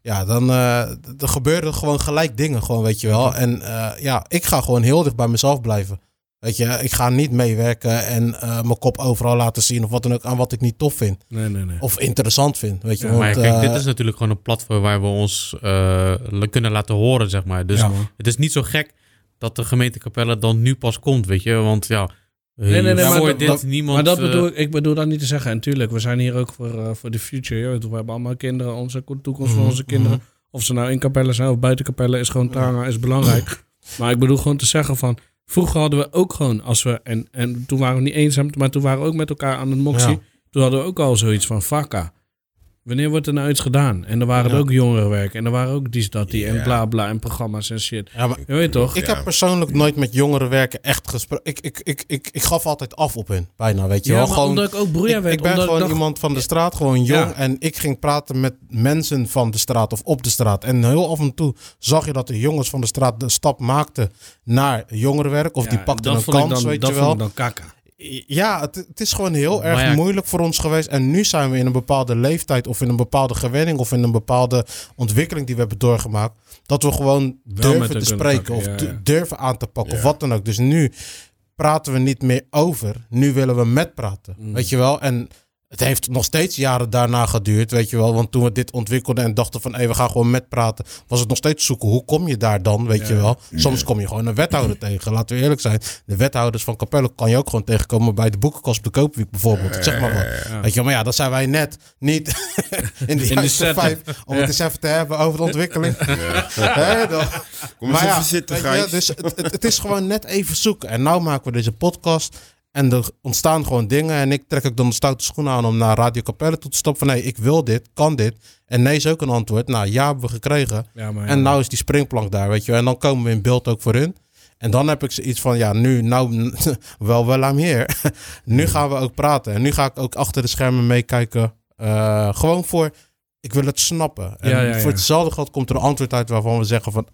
Ja, dan eh, d- er gebeuren gewoon gelijk dingen, gewoon, weet je wel. En eh, ja, ik ga gewoon heel dicht bij mezelf blijven. Weet je, ik ga niet meewerken en eh, mijn kop overal laten zien of wat dan ook aan wat ik niet tof vind. Nee, nee, nee. Of interessant vind, weet je. Ja, want, maar kijk, dit is natuurlijk gewoon een platform waar we ons eh, kunnen laten horen, zeg maar. Dus Ja, het is niet zo gek dat de gemeente Capelle dan nu pas komt, weet je. Want ja, Nee, nee, nee, voor maar dat- dit dat- niemand... maar dat eh, bedoel ik, ik bedoel dat niet te zeggen. En tuurlijk, we zijn hier ook voor, eh, voor de future. Weet, we hebben allemaal kinderen, onze ko- toekomst van Mhm, onze kinderen. Of ze nou in Capelle zijn of buiten Capelle, is gewoon tanga, is belangrijk. maar ik bedoel gewoon te zeggen van, vroeger hadden we ook gewoon, als we, en, en toen waren we niet eenzaam, maar toen waren we ook met elkaar aan het moxie. Ja. Toen hadden we ook al zoiets van, vakka. Wanneer wordt er nou iets gedaan? En er waren Ja. er ook jongerenwerk. En er waren ook die, dat, die. En bla, bla. En programma's en shit. ja, maar Je weet toch? ik Ja. heb persoonlijk nooit met jongeren werken echt gesproken. Ik, ik, ik, ik, ik gaf altijd af op hun, bijna, weet je ja, wel. maar Gewoon, omdat ik ook werd. ik ben gewoon dacht- iemand van de straat, gewoon jong. Ja. En ik ging praten met mensen van de straat of op de straat. En heel af en toe zag je dat de jongens van de straat de stap maakten naar jongerenwerk. Of Ja, die pakten een kans, dan, weet dat je vond wel. ik dan kakka. Ja, het, het is gewoon heel erg ja- moeilijk voor ons geweest. En nu zijn we in een bepaalde leeftijd of in een bepaalde gewenning of in een bepaalde ontwikkeling die we hebben doorgemaakt. Dat we gewoon durven te spreken of ja, du- ja. durven aan te pakken of wat dan ook. Dus nu praten we niet meer over. Nu willen we met praten. Mm. Weet je wel? En het heeft nog steeds jaren daarna geduurd, weet je wel. Want toen we dit ontwikkelden en dachten van... hé, we gaan gewoon met praten... was het nog steeds zoeken. Hoe kom je daar dan, weet je wel? Soms kom je gewoon een wethouder tegen. Laten we eerlijk zijn. De wethouders van Capelle kan je ook gewoon tegenkomen... bij de boekenkast op de Koopweek bijvoorbeeld. Zeg maar wat. Ja. Weet je wel, maar ja, dat zijn wij net niet in de juiste vijf... om het eens even te hebben over de ontwikkeling. Dan- Kom eens maar ja, even zitten, je, dus het, het, het is gewoon net even zoeken. En nou maken we deze podcast. En er ontstaan gewoon dingen. En ik trek ook dan de stoute schoenen aan om naar Radio Capelle toe te stappen. Van nee, ik wil dit, kan dit. En nee is ook een antwoord. Nou, ja hebben we gekregen. Ja, maar ja. En nou is die springplank daar, weet je wel. En dan komen we in beeld ook voor hun. En dan heb ik zoiets van, ja, nu, nou, wel, wel aan meer. nu gaan we ook praten. En nu ga ik ook achter de schermen meekijken. Eh, gewoon voor, ik wil het snappen. En Ja, voor hetzelfde geld komt er een antwoord uit waarvan we zeggen van,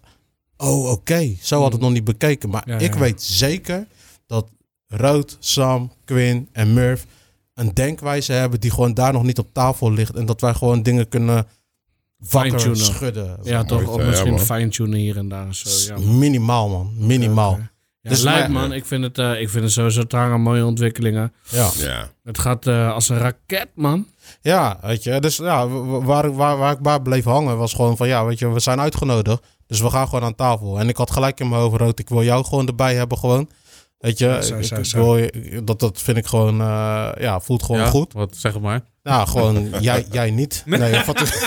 oh, oké, zo had het nog niet bekeken. Maar ik weet zeker dat Rood, Sam, Quinn en Murph een denkwijze hebben die gewoon daar nog niet op tafel ligt. En dat wij gewoon dingen kunnen wakker Fine-tunen. schudden. Ja, toch? Of ja, misschien man. fine-tunen hier en daar. Zo, ja, man. Minimaal, man. Minimaal. Oké. Ja, Dus maar- man. Ik vind het, eh, ik vind het sowieso tanga mooie ontwikkelingen. Ja. Ja. Het gaat eh, als een raket, man. ja, weet je. Dus ja, waar, waar, waar ik bij bleef hangen was gewoon van... Ja, weet je, we zijn uitgenodigd. Dus we gaan gewoon aan tafel. En ik had gelijk in mijn hoofd, Rood, ik wil jou gewoon erbij hebben gewoon. Weet je, Ja, zo, ik- zo, ik zo. wil je- dat, dat vind ik gewoon... eh, ja, voelt gewoon ja, goed. Wat, zeg het maar. Nou, gewoon jij, jij niet. Nee, wat is...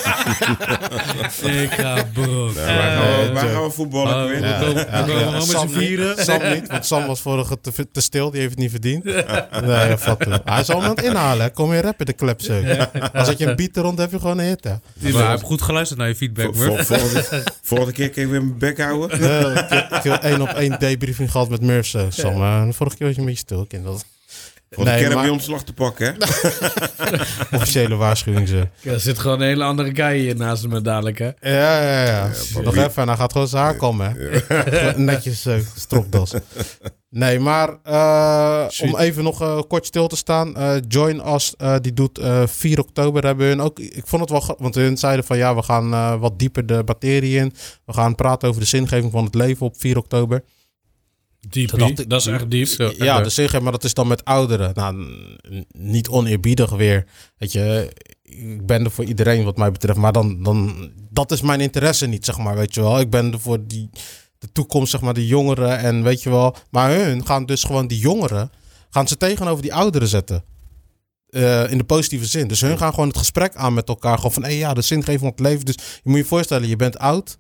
Ik ga broek. Ja, waar, gaan we, waar gaan we voetballen, Oh, we komen- met z'n vieren. niet, Sam niet, want Sam was vorige te, te stil. Die heeft het niet verdiend. Nee, toe. Hij is al aan het inhalen. hè. Kom je rappen de klep. Als ik je een beat er rond heb je gewoon een hit. Hè. Maar hij heeft goed geluisterd naar je feedback, Vol- vol- volgende, volgende keer kan ik weer mijn bek houden. Ik, heb- één op één debriefing gehad met zo, Sam, Eh, vorige keer was je een beetje stil. Ik dat. Heb maar- je ontslag te pakken, hè? Officiële waarschuwing. Zo. Er zit gewoon een hele andere guy hier naast me dadelijk, hè? Ja, ja, ja. Nog even en hij gaat gewoon zijn haar komen. Hè. Netjes eh, stropdas. Nee, maar eh, om even nog eh, kort stil te staan. eh, Join Us, eh, die doet eh 4 oktober. Hebben hun ook, ik vond het wel, want hun zeiden van ja, we gaan eh, wat dieper de materie in. We gaan praten over de zingeving van het leven op 4 oktober. Diep, Dat dacht ik- dat is echt diep. Zo, Ja, de zingeving, maar dat is dan met ouderen. Nou, niet oneerbiedig weer. Weet je, ik ben er voor iedereen wat mij betreft. Maar dan, dan, dat is mijn interesse niet, zeg maar, weet je wel. Ik ben er voor die, de toekomst, zeg maar, de jongeren en weet je wel. Maar hun gaan dus gewoon die jongeren, gaan ze tegenover die ouderen zetten. Eh, in de positieve zin. Dus hun gaan gewoon het gesprek aan met elkaar. Gewoon van, hé ja, de zingeving van het leven. Dus je moet je voorstellen, je bent oud.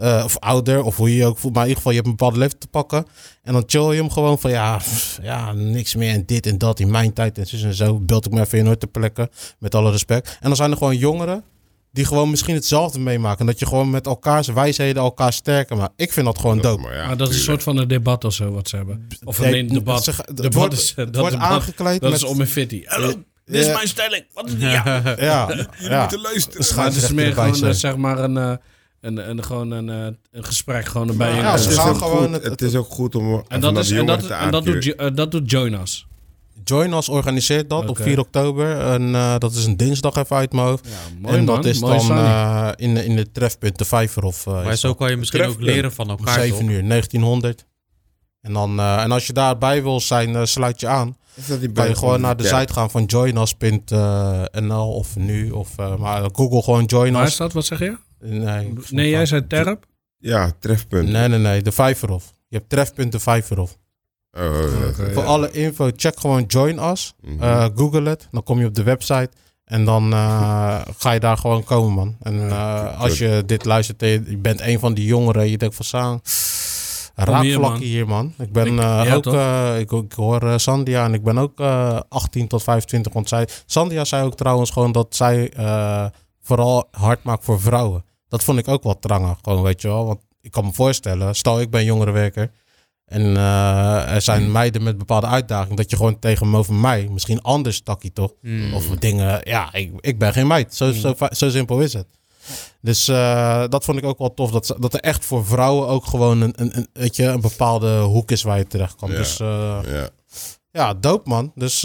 Eh, of ouder, of hoe je je ook voelt. Maar in ieder geval, je hebt een bepaalde leeftijd te pakken. En dan chill je hem gewoon van, ja, pff, ja, niks meer en dit en dat in mijn tijd en zo en zo. Beeld ik me even in nooit te plekken, met alle respect. En dan zijn er gewoon jongeren die gewoon misschien hetzelfde meemaken. Dat je gewoon met elkaars wijsheden elkaar sterker maakt. Ik vind dat gewoon dope. Maar ja, maar dat is een soort van een debat of zo wat ze hebben. Of nee, een debat. ze- het debat wordt- is, eh, het dat wordt debat, aangekleed Dat met- is om in fitty. Hallo, dit is Ja. mijn stelling. Wat is die? Ja. Ja, ja. moeten luisteren. Maar het is meer gewoon zijn. eh, zeg maar een, eh, een, een, gewoon een, eh, een gesprek gewoon erbij. Ja, ze het, is gaan ook gewoon goed, het- het, is ook goed om en dat, is, en, dat, te en dat, doet, eh, dat doet Join Us. Join Us organiseert dat op Oké. 4 oktober. En eh, dat is een dinsdag even uit mijn hoofd. Ja, mooi en man. dat is mooi dan eh, in, de- in de trefpunt, de Vijverhof. eh, Maar zo dat. kan je misschien ook leren van Om elkaar. 7 toch? uur, 1900. En, dan, eh, en als je daarbij wil zijn, eh, sluit je aan. Is dat die Kan je gewoon naar de site gaan van joinus.nl of nu. Of, eh, maar Google gewoon Join Waar Us. is dat? Wat zeg je? Nee, Nee, jij zei Terp. Ja, trefpunt. Nee, nee, nee. De Vijverhof. Je hebt trefpunt de Vijverhof. Oh, ja. Voor alle info, check gewoon Join Us. Mhm. Eh, Google het. Dan kom je op de website. En dan eh, ga je daar gewoon komen, man. En eh, als je dit luistert je bent een van die jongeren. Je denkt van, Saan, hier, raakvlakken man. hier, man. Ik ben eh, ook, eh, ik, ik hoor Sandia en ik ben ook eh 18 tot 25. Want zij, Sandia zei ook trouwens gewoon dat zij eh, vooral hard maakt voor vrouwen. Dat vond ik ook wel trangen, gewoon, weet je wel. Want ik kan me voorstellen, stel ik ben jongerenwerker. En eh, er zijn meiden met bepaalde uitdagingen. Dat je gewoon tegenover mij, misschien anders stakkie toch? Hmm. Of dingen, ja, ik, ik ben geen meid. Zo, zo, va- zo simpel is het. Dus eh, dat vond ik ook wel tof. Dat, dat er echt voor vrouwen ook gewoon een, een, een, weet je, een bepaalde hoek is waar je terecht kan. Ja. Dus eh, Ja. ja, dope man. Dus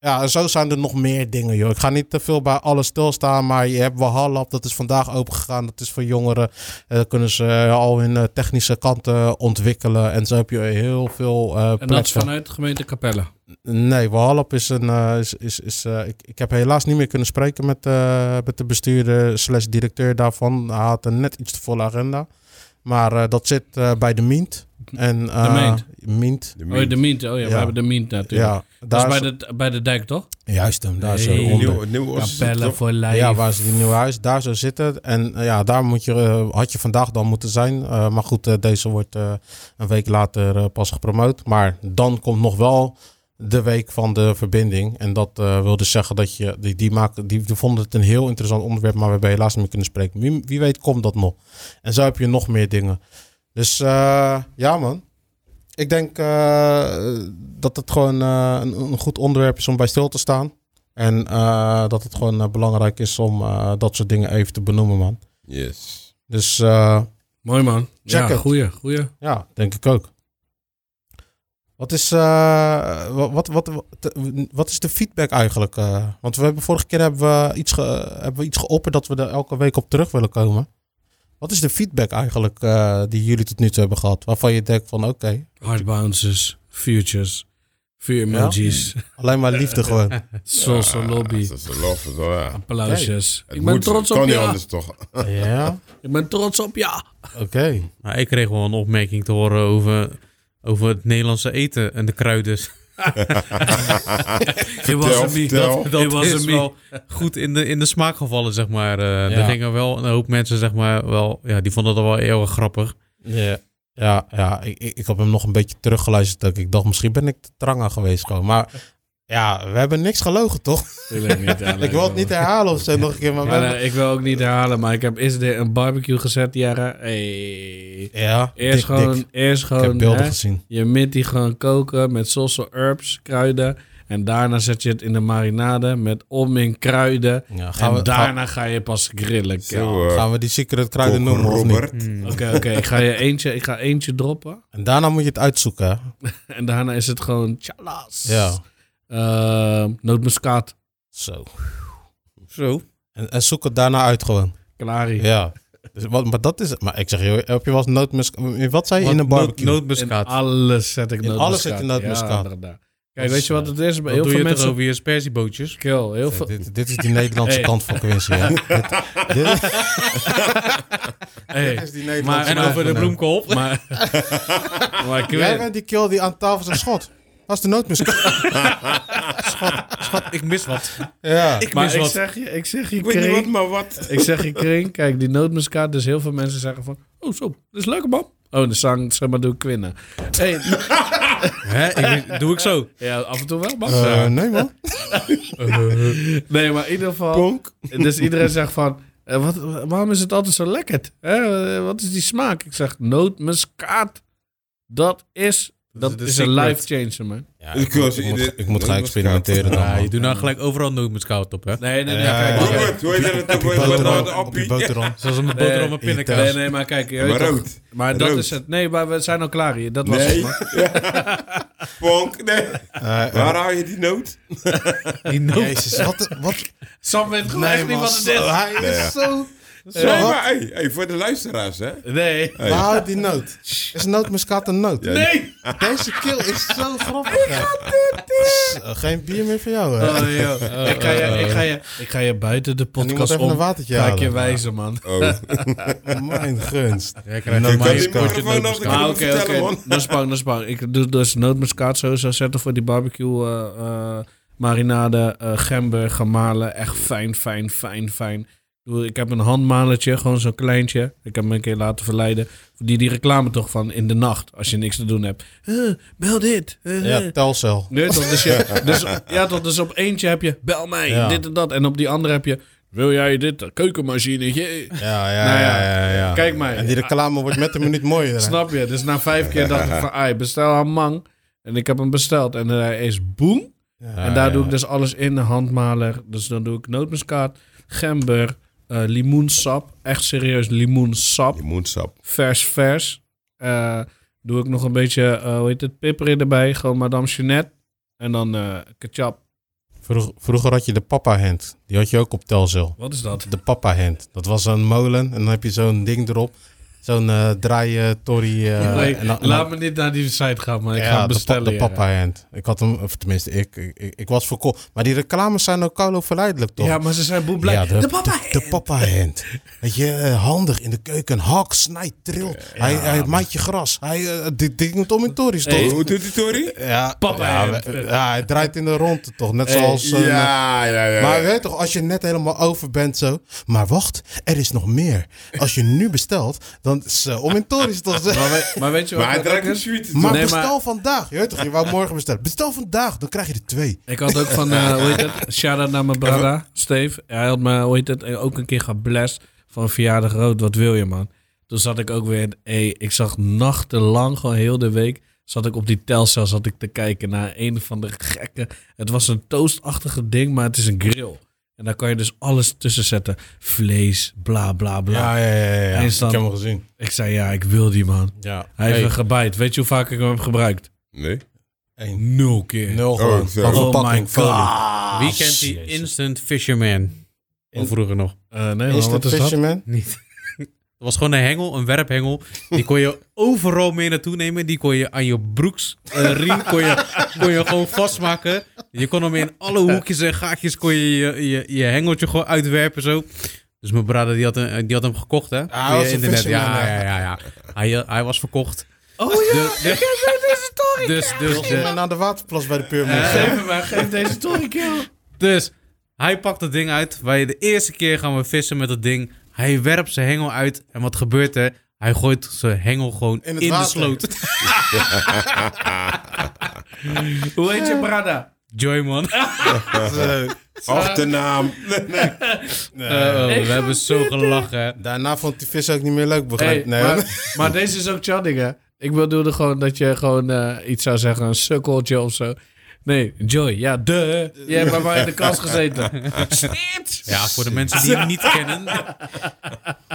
ja, en zo zijn er nog meer dingen, joh. Ik ga niet te veel bij alles stilstaan, maar je hebt Walhalla, dat is vandaag opengegaan. Dat is voor jongeren. Eh, Dan kunnen ze eh, al hun eh, technische kanten ontwikkelen. En zo heb je heel veel eh En dat is vanuit de gemeente Capelle. Nee, Walhallap is een. is, is, is, ik, ik heb helaas niet meer kunnen spreken met, met de bestuurder slash directeur daarvan. Hij had een net iets te volle agenda. Maar dat zit bij de Mint. En, eh, Mint? Mint. De Oh, ja, de Mint. Oh ja, we hebben de Mint natuurlijk. Ja, dat daar is bij de, bij de dijk, toch? Juist hem, daar zo onder. nieuwe, voor lijf. Ja, waar ze die nieuwe huis, daar zo zitten. En eh, ja, daar moet je, eh, had je vandaag dan moeten zijn. Eh, maar goed, deze wordt eh, een week later pas gepromoot. Maar dan komt nog wel de week van de verbinding. En dat eh wil dus zeggen dat je, die, die, maken, die, die vonden het een heel interessant onderwerp, maar we hebben helaas niet meer kunnen spreken. Wie, wie weet komt dat nog. En zo heb je nog meer dingen. Dus eh, ja man. Ik denk eh, dat het gewoon eh, een, een goed onderwerp is om bij stil te staan. En eh, dat het gewoon belangrijk is om eh, dat soort dingen even te benoemen, man. Yes. Dus eh, Mooi man. Check ja, goeie, goeie. ja, denk ik ook. Wat is, eh, wat, wat, wat, wat, is de feedback eigenlijk? eh? want we hebben vorige keer hebben we iets, ge, hebben we iets geopperd dat we er elke week op terug willen komen. Wat is de feedback eigenlijk eh, die jullie tot nu toe hebben gehad? Waarvan je denkt van oké, Hard bounces, futures, vuur emojis, alleen maar liefde gewoon. salsa Ja, lobby, love, zo, ja. applausjes. Ik ben moet, trots kan op niet ja. anders toch? Ja, Ik ben trots op ja. oké. Nou, ik kreeg wel een opmerking te horen over, over het Nederlandse eten en de kruiden. Wasn't me. vertel. Dat, is me. wel goed in de, in de smaak gevallen, zeg maar. Eh, Ja. Er gingen wel een hoop mensen, zeg maar, wel, ja, die vonden dat wel heel erg grappig. Ja, ja, ja ik, ik, ik heb hem nog een beetje teruggeluisterd. Ik dacht, misschien ben ik te tranga geweest gewoon. Maar ja, we hebben niks gelogen, toch? Ik niet ik wil het niet herhalen of zo nog een keer. Maar eh, ik wil ook niet herhalen, maar ik heb is er een barbecue gezet, Jara. Hey. ja, Eerst dik, gewoon, dik. eerst Ik heb gewoon beelden hè, gezien. je mit die gewoon koken met salsa herbs, kruiden. En daarna zet je het in de marinade met om in kruiden. Ja, en we, daarna ga je pas grillen. Zo, eh, gaan we die secret kruiden noemen of niet? Robert. Hmm. Oké, oké. Ik ga je eentje, ik ga eentje droppen. En daarna moet je het uitzoeken. En daarna is het gewoon chalas. Ja, Eh, nootmuskaat. zo. Zo. En, en zoek het daarna uit gewoon. Klari. Ja. Dus wat, maar dat is het. Maar ik zeg je, heb je wel eens nootmusk... Wat zei je in een barbecue? In Nootmuskaat. alles zet ik In nootmuskaat. alles zit er nootmuskaat. Ja, inderdaad. Kijk, weet je wat het is? Bij heel doe veel je mensen... over je spersiebootjes? Kill, heel veel... dit, dit is die Nederlandse Hey. kant van Quincy. Hè? dit, dit, Hey, dit is die maar, Nederlandse En kant over de bloemkool. maar, maar Jij bent die kill die aan tafel zijn schot. Dat is de nootmuskaat. schat, schat, ik mis wat. Ja. Ik Maar mis ik wat. zeg je, ik zeg je, Ik weet niet wat, kring. maar wat. Ik zeg je, kring. Kijk, die nootmuskaat. Dus heel veel mensen zeggen van... Oh, zo. Dat is leuk, man. Oh, de zang, zeg maar, doe ik kwinnen. Hey, Hè? Ik weet- doe ik zo. ja, af en toe wel, man. Eh, nee, man. Nee, maar in ieder geval... Dus iedereen zegt van... eh, wat, waarom is het altijd zo lekker? Hè? Eh, wat is die smaak? Ik zeg, nootmuskaat. Dat is... Dat de is een life changer, man. Ja, Ik, moet- ik moet, ik moet gaan experimenteren dan. Ja, je doet nou gelijk overal nootmuskaat op, hè? Nee, nee, nee. Ja, kijk, hoe heet dat? Op Hoe heet dat? Op je appie? boterham. Zoals een boterham en Nee, pindakaas. Nee, nee, maar kijk. Je Maar rood. Maar dat is het. Nee, maar we zijn al klaar hier. Dat was het, man. Ponk, nee. Eh, eh, Waar haal je die noot? Die noot. Jezus, wat... wat Sam weet gewoon nee, echt niet wat het is. Hij is zo... Zo, maar hey, hey, voor de luisteraars, hè? Nee. Waar houdt die noot? Is nootmuskaat een noot? Nee. Deze kill is zo grappig. hè. Zo, Geen bier meer voor jou, hè? Oh, joh. ik, ga je, ik, ga je, ik ga je buiten de podcast even om. een watertje Ga ik je wijzen, man. Oh. Mijn gunst. Jij krijgt een nootmuskaat. kan Ah, ik oké, oké. vertellen, man. Dat is bang, dat is bang. Ik doe dus nootmuskaat sowieso zetten voor die barbecue eh, eh, marinade. eh gember, gemalen. Echt fijn, fijn, fijn, fijn. Ik heb een handmalertje, gewoon zo'n kleintje. Ik heb me een keer laten verleiden. Die, die reclame toch van in de nacht, als je niks te doen hebt. Bel dit. eh, Ja, telcel. Nee, toch? Dus, je, dus, ja, toch? Dus op eentje heb je, bel mij, Ja. dit en dat. En op die andere heb je, wil jij dit keukenmachinetje? Ja, ja, Nou ja, ja, ja, ja. kijk maar. En die reclame wordt met een minuut mooier. Snap je? Dus na vijf keer dacht ik van, ai, bestel een mang. En ik heb hem besteld. En hij is boem. En daar doe ik dus alles in, de handmaler. Dus dan doe ik nootmuskaat, gember, eh, limoensap. Echt serieus, limoensap. Limoensap. Vers, vers. Eh, doe ik nog een beetje, eh, hoe heet het, erbij. Gewoon Madame Jeanette. En dan eh ketchup. Vroeg- vroeger had je de papa hand. Die had je ook op telcel. Wat is dat? De papa hand. Dat was een molen en dan heb je zo'n ding erop. Zo'n eh draaien, torrie. eh, Nee, en dan- en laat dan- me niet naar die site gaan, maar ik ja, ga hem de pa- bestellen. De, ja. papa hand. Ik had hem, of tenminste, ik, ik, ik, ik was verkocht. Maar die reclames zijn ook koulo verleidelijk, toch? Ja, maar ze zijn boe blij. Ja, de, papa De, de papa hand. Weet je, eh, handig in de keuken. Hak, snijdt, trilt. hij, hij maait je gras. Hij uh, dit ding moet om in tories, toch? Hey. Hoe doet die Tori? Ja, Papa ja, hand. we- ja, hij draait in de ronde toch? Net Hey, zoals... een, eh, Ja, ja, ja. maar weet toch, als je net helemaal over bent zo. Maar wacht, er is nog meer. Als je nu bestelt, dan is uh, om in tories toch? Maar, we- maar weet je wat Maar het is? Maar Nee, bestel maar- vandaag. Je weet toch, je wou morgen bestellen. Bestel vandaag, dan krijg je er twee. Ik had ook van, eh hoe heet het? Shout-out naar mijn brada, Steve. Hij had me, hoe heet het, ook een keer geblest van verjaardag rood. Wat wil je, man? Toen zat ik ook weer, hey, ik zag nachtenlang, gewoon heel de week, zat ik op die telcel zat ik te kijken naar een van de gekke. Het was een toastachtige ding, maar het is een grill. En daar kan je dus alles tussen zetten. Vlees, bla bla bla. Ja, ja, ja. ja, Ik heb hem gezien. Ik zei, ja, ik wil die, man. Ja. Hij heeft Hey. een gebijt. Weet je hoe vaak ik hem heb gebruikt? Nee. Eén. Nul keer. Nul gewoon. zo. Van Oh verpakking, my god. Wie kent die. Instant Fisherman? Van vroeger nog. Eh, nee, man, Instant wat is dat? Fisherman? Niet. Het was gewoon een hengel, een werphengel. Die kon je overal mee naartoe nemen. Die kon je aan je broeksriem kon je, kon je gewoon vastmaken. Je kon hem in alle hoekjes en gaatjes kon je je, je, je hengeltje gewoon uitwerpen zo. Dus mijn brother die had, een- die had hem gekocht hè. Via was een internet. Ja, ja, ja, ja. Hij, eh, hij was verkocht. Oh ja, De- de- ik heb deze story. Dus, dus, maar naar de waterplas bij de Purmerend. Eh, geef hem maar, geef deze story, kill. Dus hij pakt het ding uit. Wij de eerste keer gaan we vissen met het ding. Hij werpt zijn hengel uit. En wat gebeurt er? Hij gooit zijn hengel gewoon In de sloot. Hoe heet je brada? Joy man. Achternaam. Eh, we hebben zo gelachen. hè. Daarna vond die vis ook niet meer leuk, begrijp Hey, Nee, maar, maar deze is ook chatting, hè? Ik bedoelde gewoon dat je gewoon eh, iets zou zeggen, een sukkeltje of zo. Nee, Joy, ja, de. Je hebt bij mij in de kast gezeten. Snit! Ja, voor de mensen die hem niet kennen.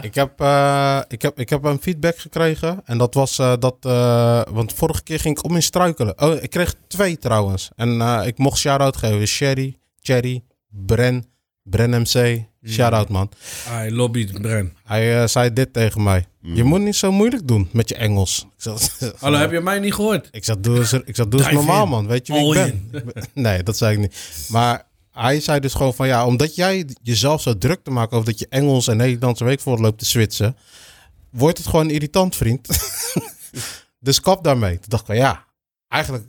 Ik heb, eh, ik, heb, ik heb een feedback gekregen. En dat was eh, dat. eh, want vorige keer ging ik om in struikelen. Oh, ik kreeg twee trouwens. En eh, ik mocht shout-out geven. Sherry, Cherry, Bren, Bren MC. Shout-out man. Hij lobbyt Bren. Hij eh, zei dit tegen mij. Je moet niet zo moeilijk doen met je Engels. Ik Hallo, heb je mij niet gehoord? Ik zeg, doe eens, ik zeg, doe eens normaal in. man. Weet je wie All ik ben? Nee, dat zei ik niet. Maar hij zei dus gewoon van ja, omdat jij jezelf zo druk te maken over dat je Engels en Nederlands een week voor loopt te switchen, wordt het gewoon irritant, vriend. dus kap daarmee. Toen dacht ik van ja, eigenlijk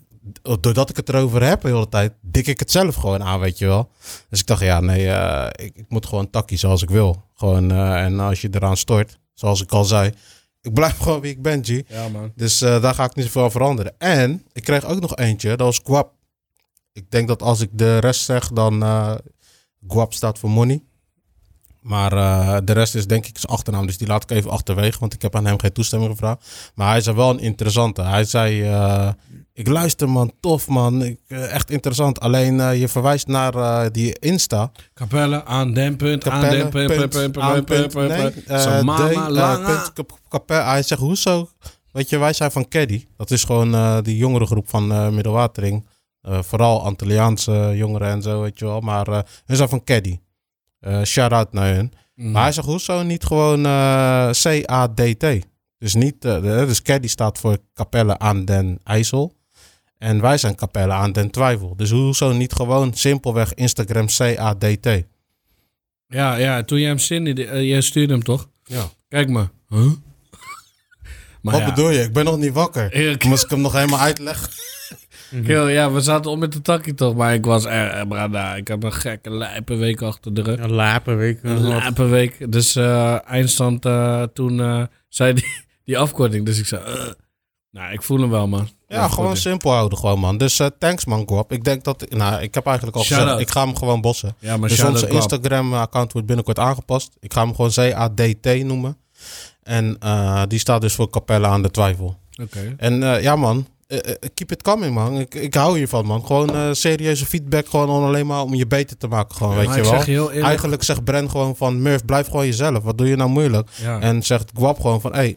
doordat ik het erover heb de hele tijd, dik ik het zelf gewoon aan, weet je wel. Dus ik dacht, ja, nee, eh, ik, ik moet gewoon takkie zoals ik wil. Gewoon, eh, en als je eraan stort, zoals ik al zei, ik blijf gewoon wie ik ben, G. Ja, man. Dus eh, daar ga ik niet zoveel veranderen. En ik kreeg ook nog eentje, dat was Guap. Ik denk dat als ik de rest zeg, dan Guap staat voor money. Maar de rest is denk ik zijn achternaam, dus die laat ik even achterwege, want ik heb aan hem geen toestemming gevraagd. Maar hij zei wel een interessante. Hij zei, ik luister man, tof man, ik, eh, echt interessant. Alleen eh, je verwijst naar eh, die Insta. Capelle, aan den punt, aan Capelle, den punt, punt, punt, nee, mama punt, Capelle. Hij zegt, hoezo? Weet je, wij zijn van Caddy. Dat is gewoon die jongere groep van Middelwatering. Vooral Antilliaanse jongeren en zo, weet je wel. Maar hun zijn van Caddy. Shout-out naar hun. Mhm. Maar hij zegt, hoezo niet gewoon C-A-D-T? Dus, niet, dus Caddy staat voor Capelle aan den IJssel. En wij zijn Capelle aan den Twijfel. Dus hoezo niet gewoon simpelweg Instagram C-A-D-T? Ja, ja, toen jij hem zin, uh, jij stuurde hem toch? Ja. Kijk maar. Huh? Maar Wat ja, bedoel je? Ik ben nog niet wakker. Ik- Moest ik hem nog helemaal uitleggen? Kill, ja, we zaten om met de takkie toch, maar ik was er, eh, brada, ik heb een gekke lijpe week achter de rug. Een laper week. Een lijpe week. Dus eh, eindstand eh, toen eh, zei die, die afkorting, dus ik zei, eh. Nou, ik voel hem wel, man. Ja, gewoon simpel houden gewoon, man. Dus eh, thanks, man, Guap. Ik denk dat... Nou, ik heb eigenlijk al gezegd, ik ga hem gewoon bossen. Ja, maar Dus onze. Instagram-account wordt binnenkort aangepast. Ik ga hem gewoon C-A-D-T noemen. En eh, die staat dus voor Capelle aan de Twijfel. Oké. En eh, ja, man. keep it coming, man. Ik, ik hou hiervan, man. Gewoon serieuze feedback. Gewoon alleen maar om je beter te maken. Gewoon, weet je wel. zeg je Eigenlijk zegt Bren gewoon van... Murph, blijf gewoon jezelf. Wat doe je nou moeilijk? ja. En zegt Guap gewoon van... Hey,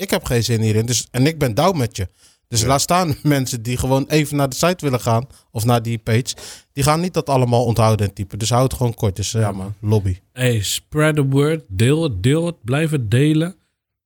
ik heb geen zin hierin. Dus, en ik ben down met je. Dus Ja. laat staan mensen die gewoon even naar de site willen gaan. Of naar die page. Die gaan niet dat allemaal onthouden en typen. Dus houd het gewoon kort. Dus ja, man. Lobby. Hey, spread the word. Deel het, deel het. Blijf het delen.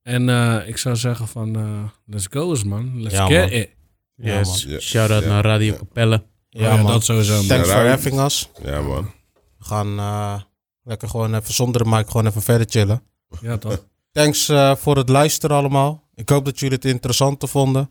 En eh, ik zou zeggen van, eh, let's go eens, man. Let's Ja, get man. it. Yes. Ja. Shout-out naar Radio. Capelle. Ja, ja, man. dat sowieso, man. Thanks Ja, for having us. Ja, man. We gaan eh, lekker gewoon even zonder de mic gewoon even verder chillen. Ja, toch? Thanks eh, voor het luisteren allemaal. Ik hoop dat jullie het interessant vonden.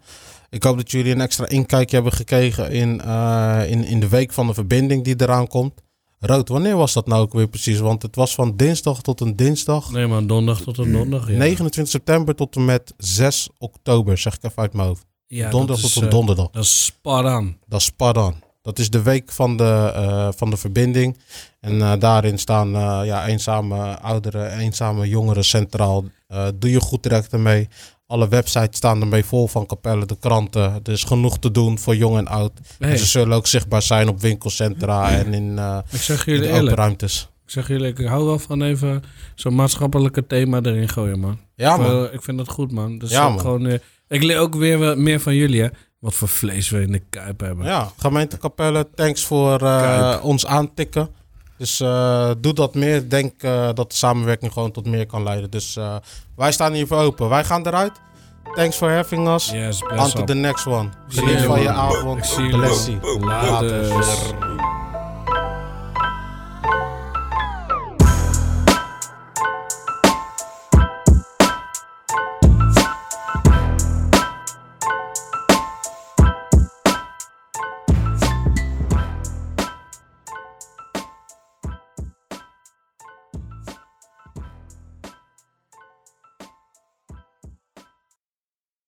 Ik hoop dat jullie een extra inkijkje hebben gekregen in, eh, in, in de week van de verbinding die eraan komt. Rood, wanneer was dat nou ook weer precies? Want het was van dinsdag tot een dinsdag. Nee, man. Donderdag tot een donderdag. Ja. 29 september tot en met 6 oktober, zeg ik even uit mijn hoofd. Ja, donderdag tot een eh, donderdag. Dat is on. Dat is on. Dat is de week van de, eh, van de verbinding. En eh, daarin staan eh, ja, eenzame ouderen, eenzame jongeren centraal. Doe je goed direct ermee. Alle websites staan ermee vol van kapellen, de kranten. Er is genoeg te doen voor jong en oud. En ze zullen ook zichtbaar zijn op winkelcentra en in, ik zeg in de ruimtes. Ik zeg jullie, ik hou wel van even zo'n maatschappelijke thema erin gooien, man. Ja, man. Ik, ik vind dat goed, man. Dus Ja, man. Gewoon, ik leer ook weer meer van jullie, hè. Wat voor vlees we in de kuip hebben. Ja, gemeente Capelle, thanks voor eh, ons aantikken. Dus eh, doe dat meer. Ik denk eh, dat de samenwerking gewoon tot meer kan leiden. Dus wij staan hiervoor open. Wij gaan eruit. Thanks for having us. Yes, On to up. the next one. Geniet van je avond. Blessie. Later. Later.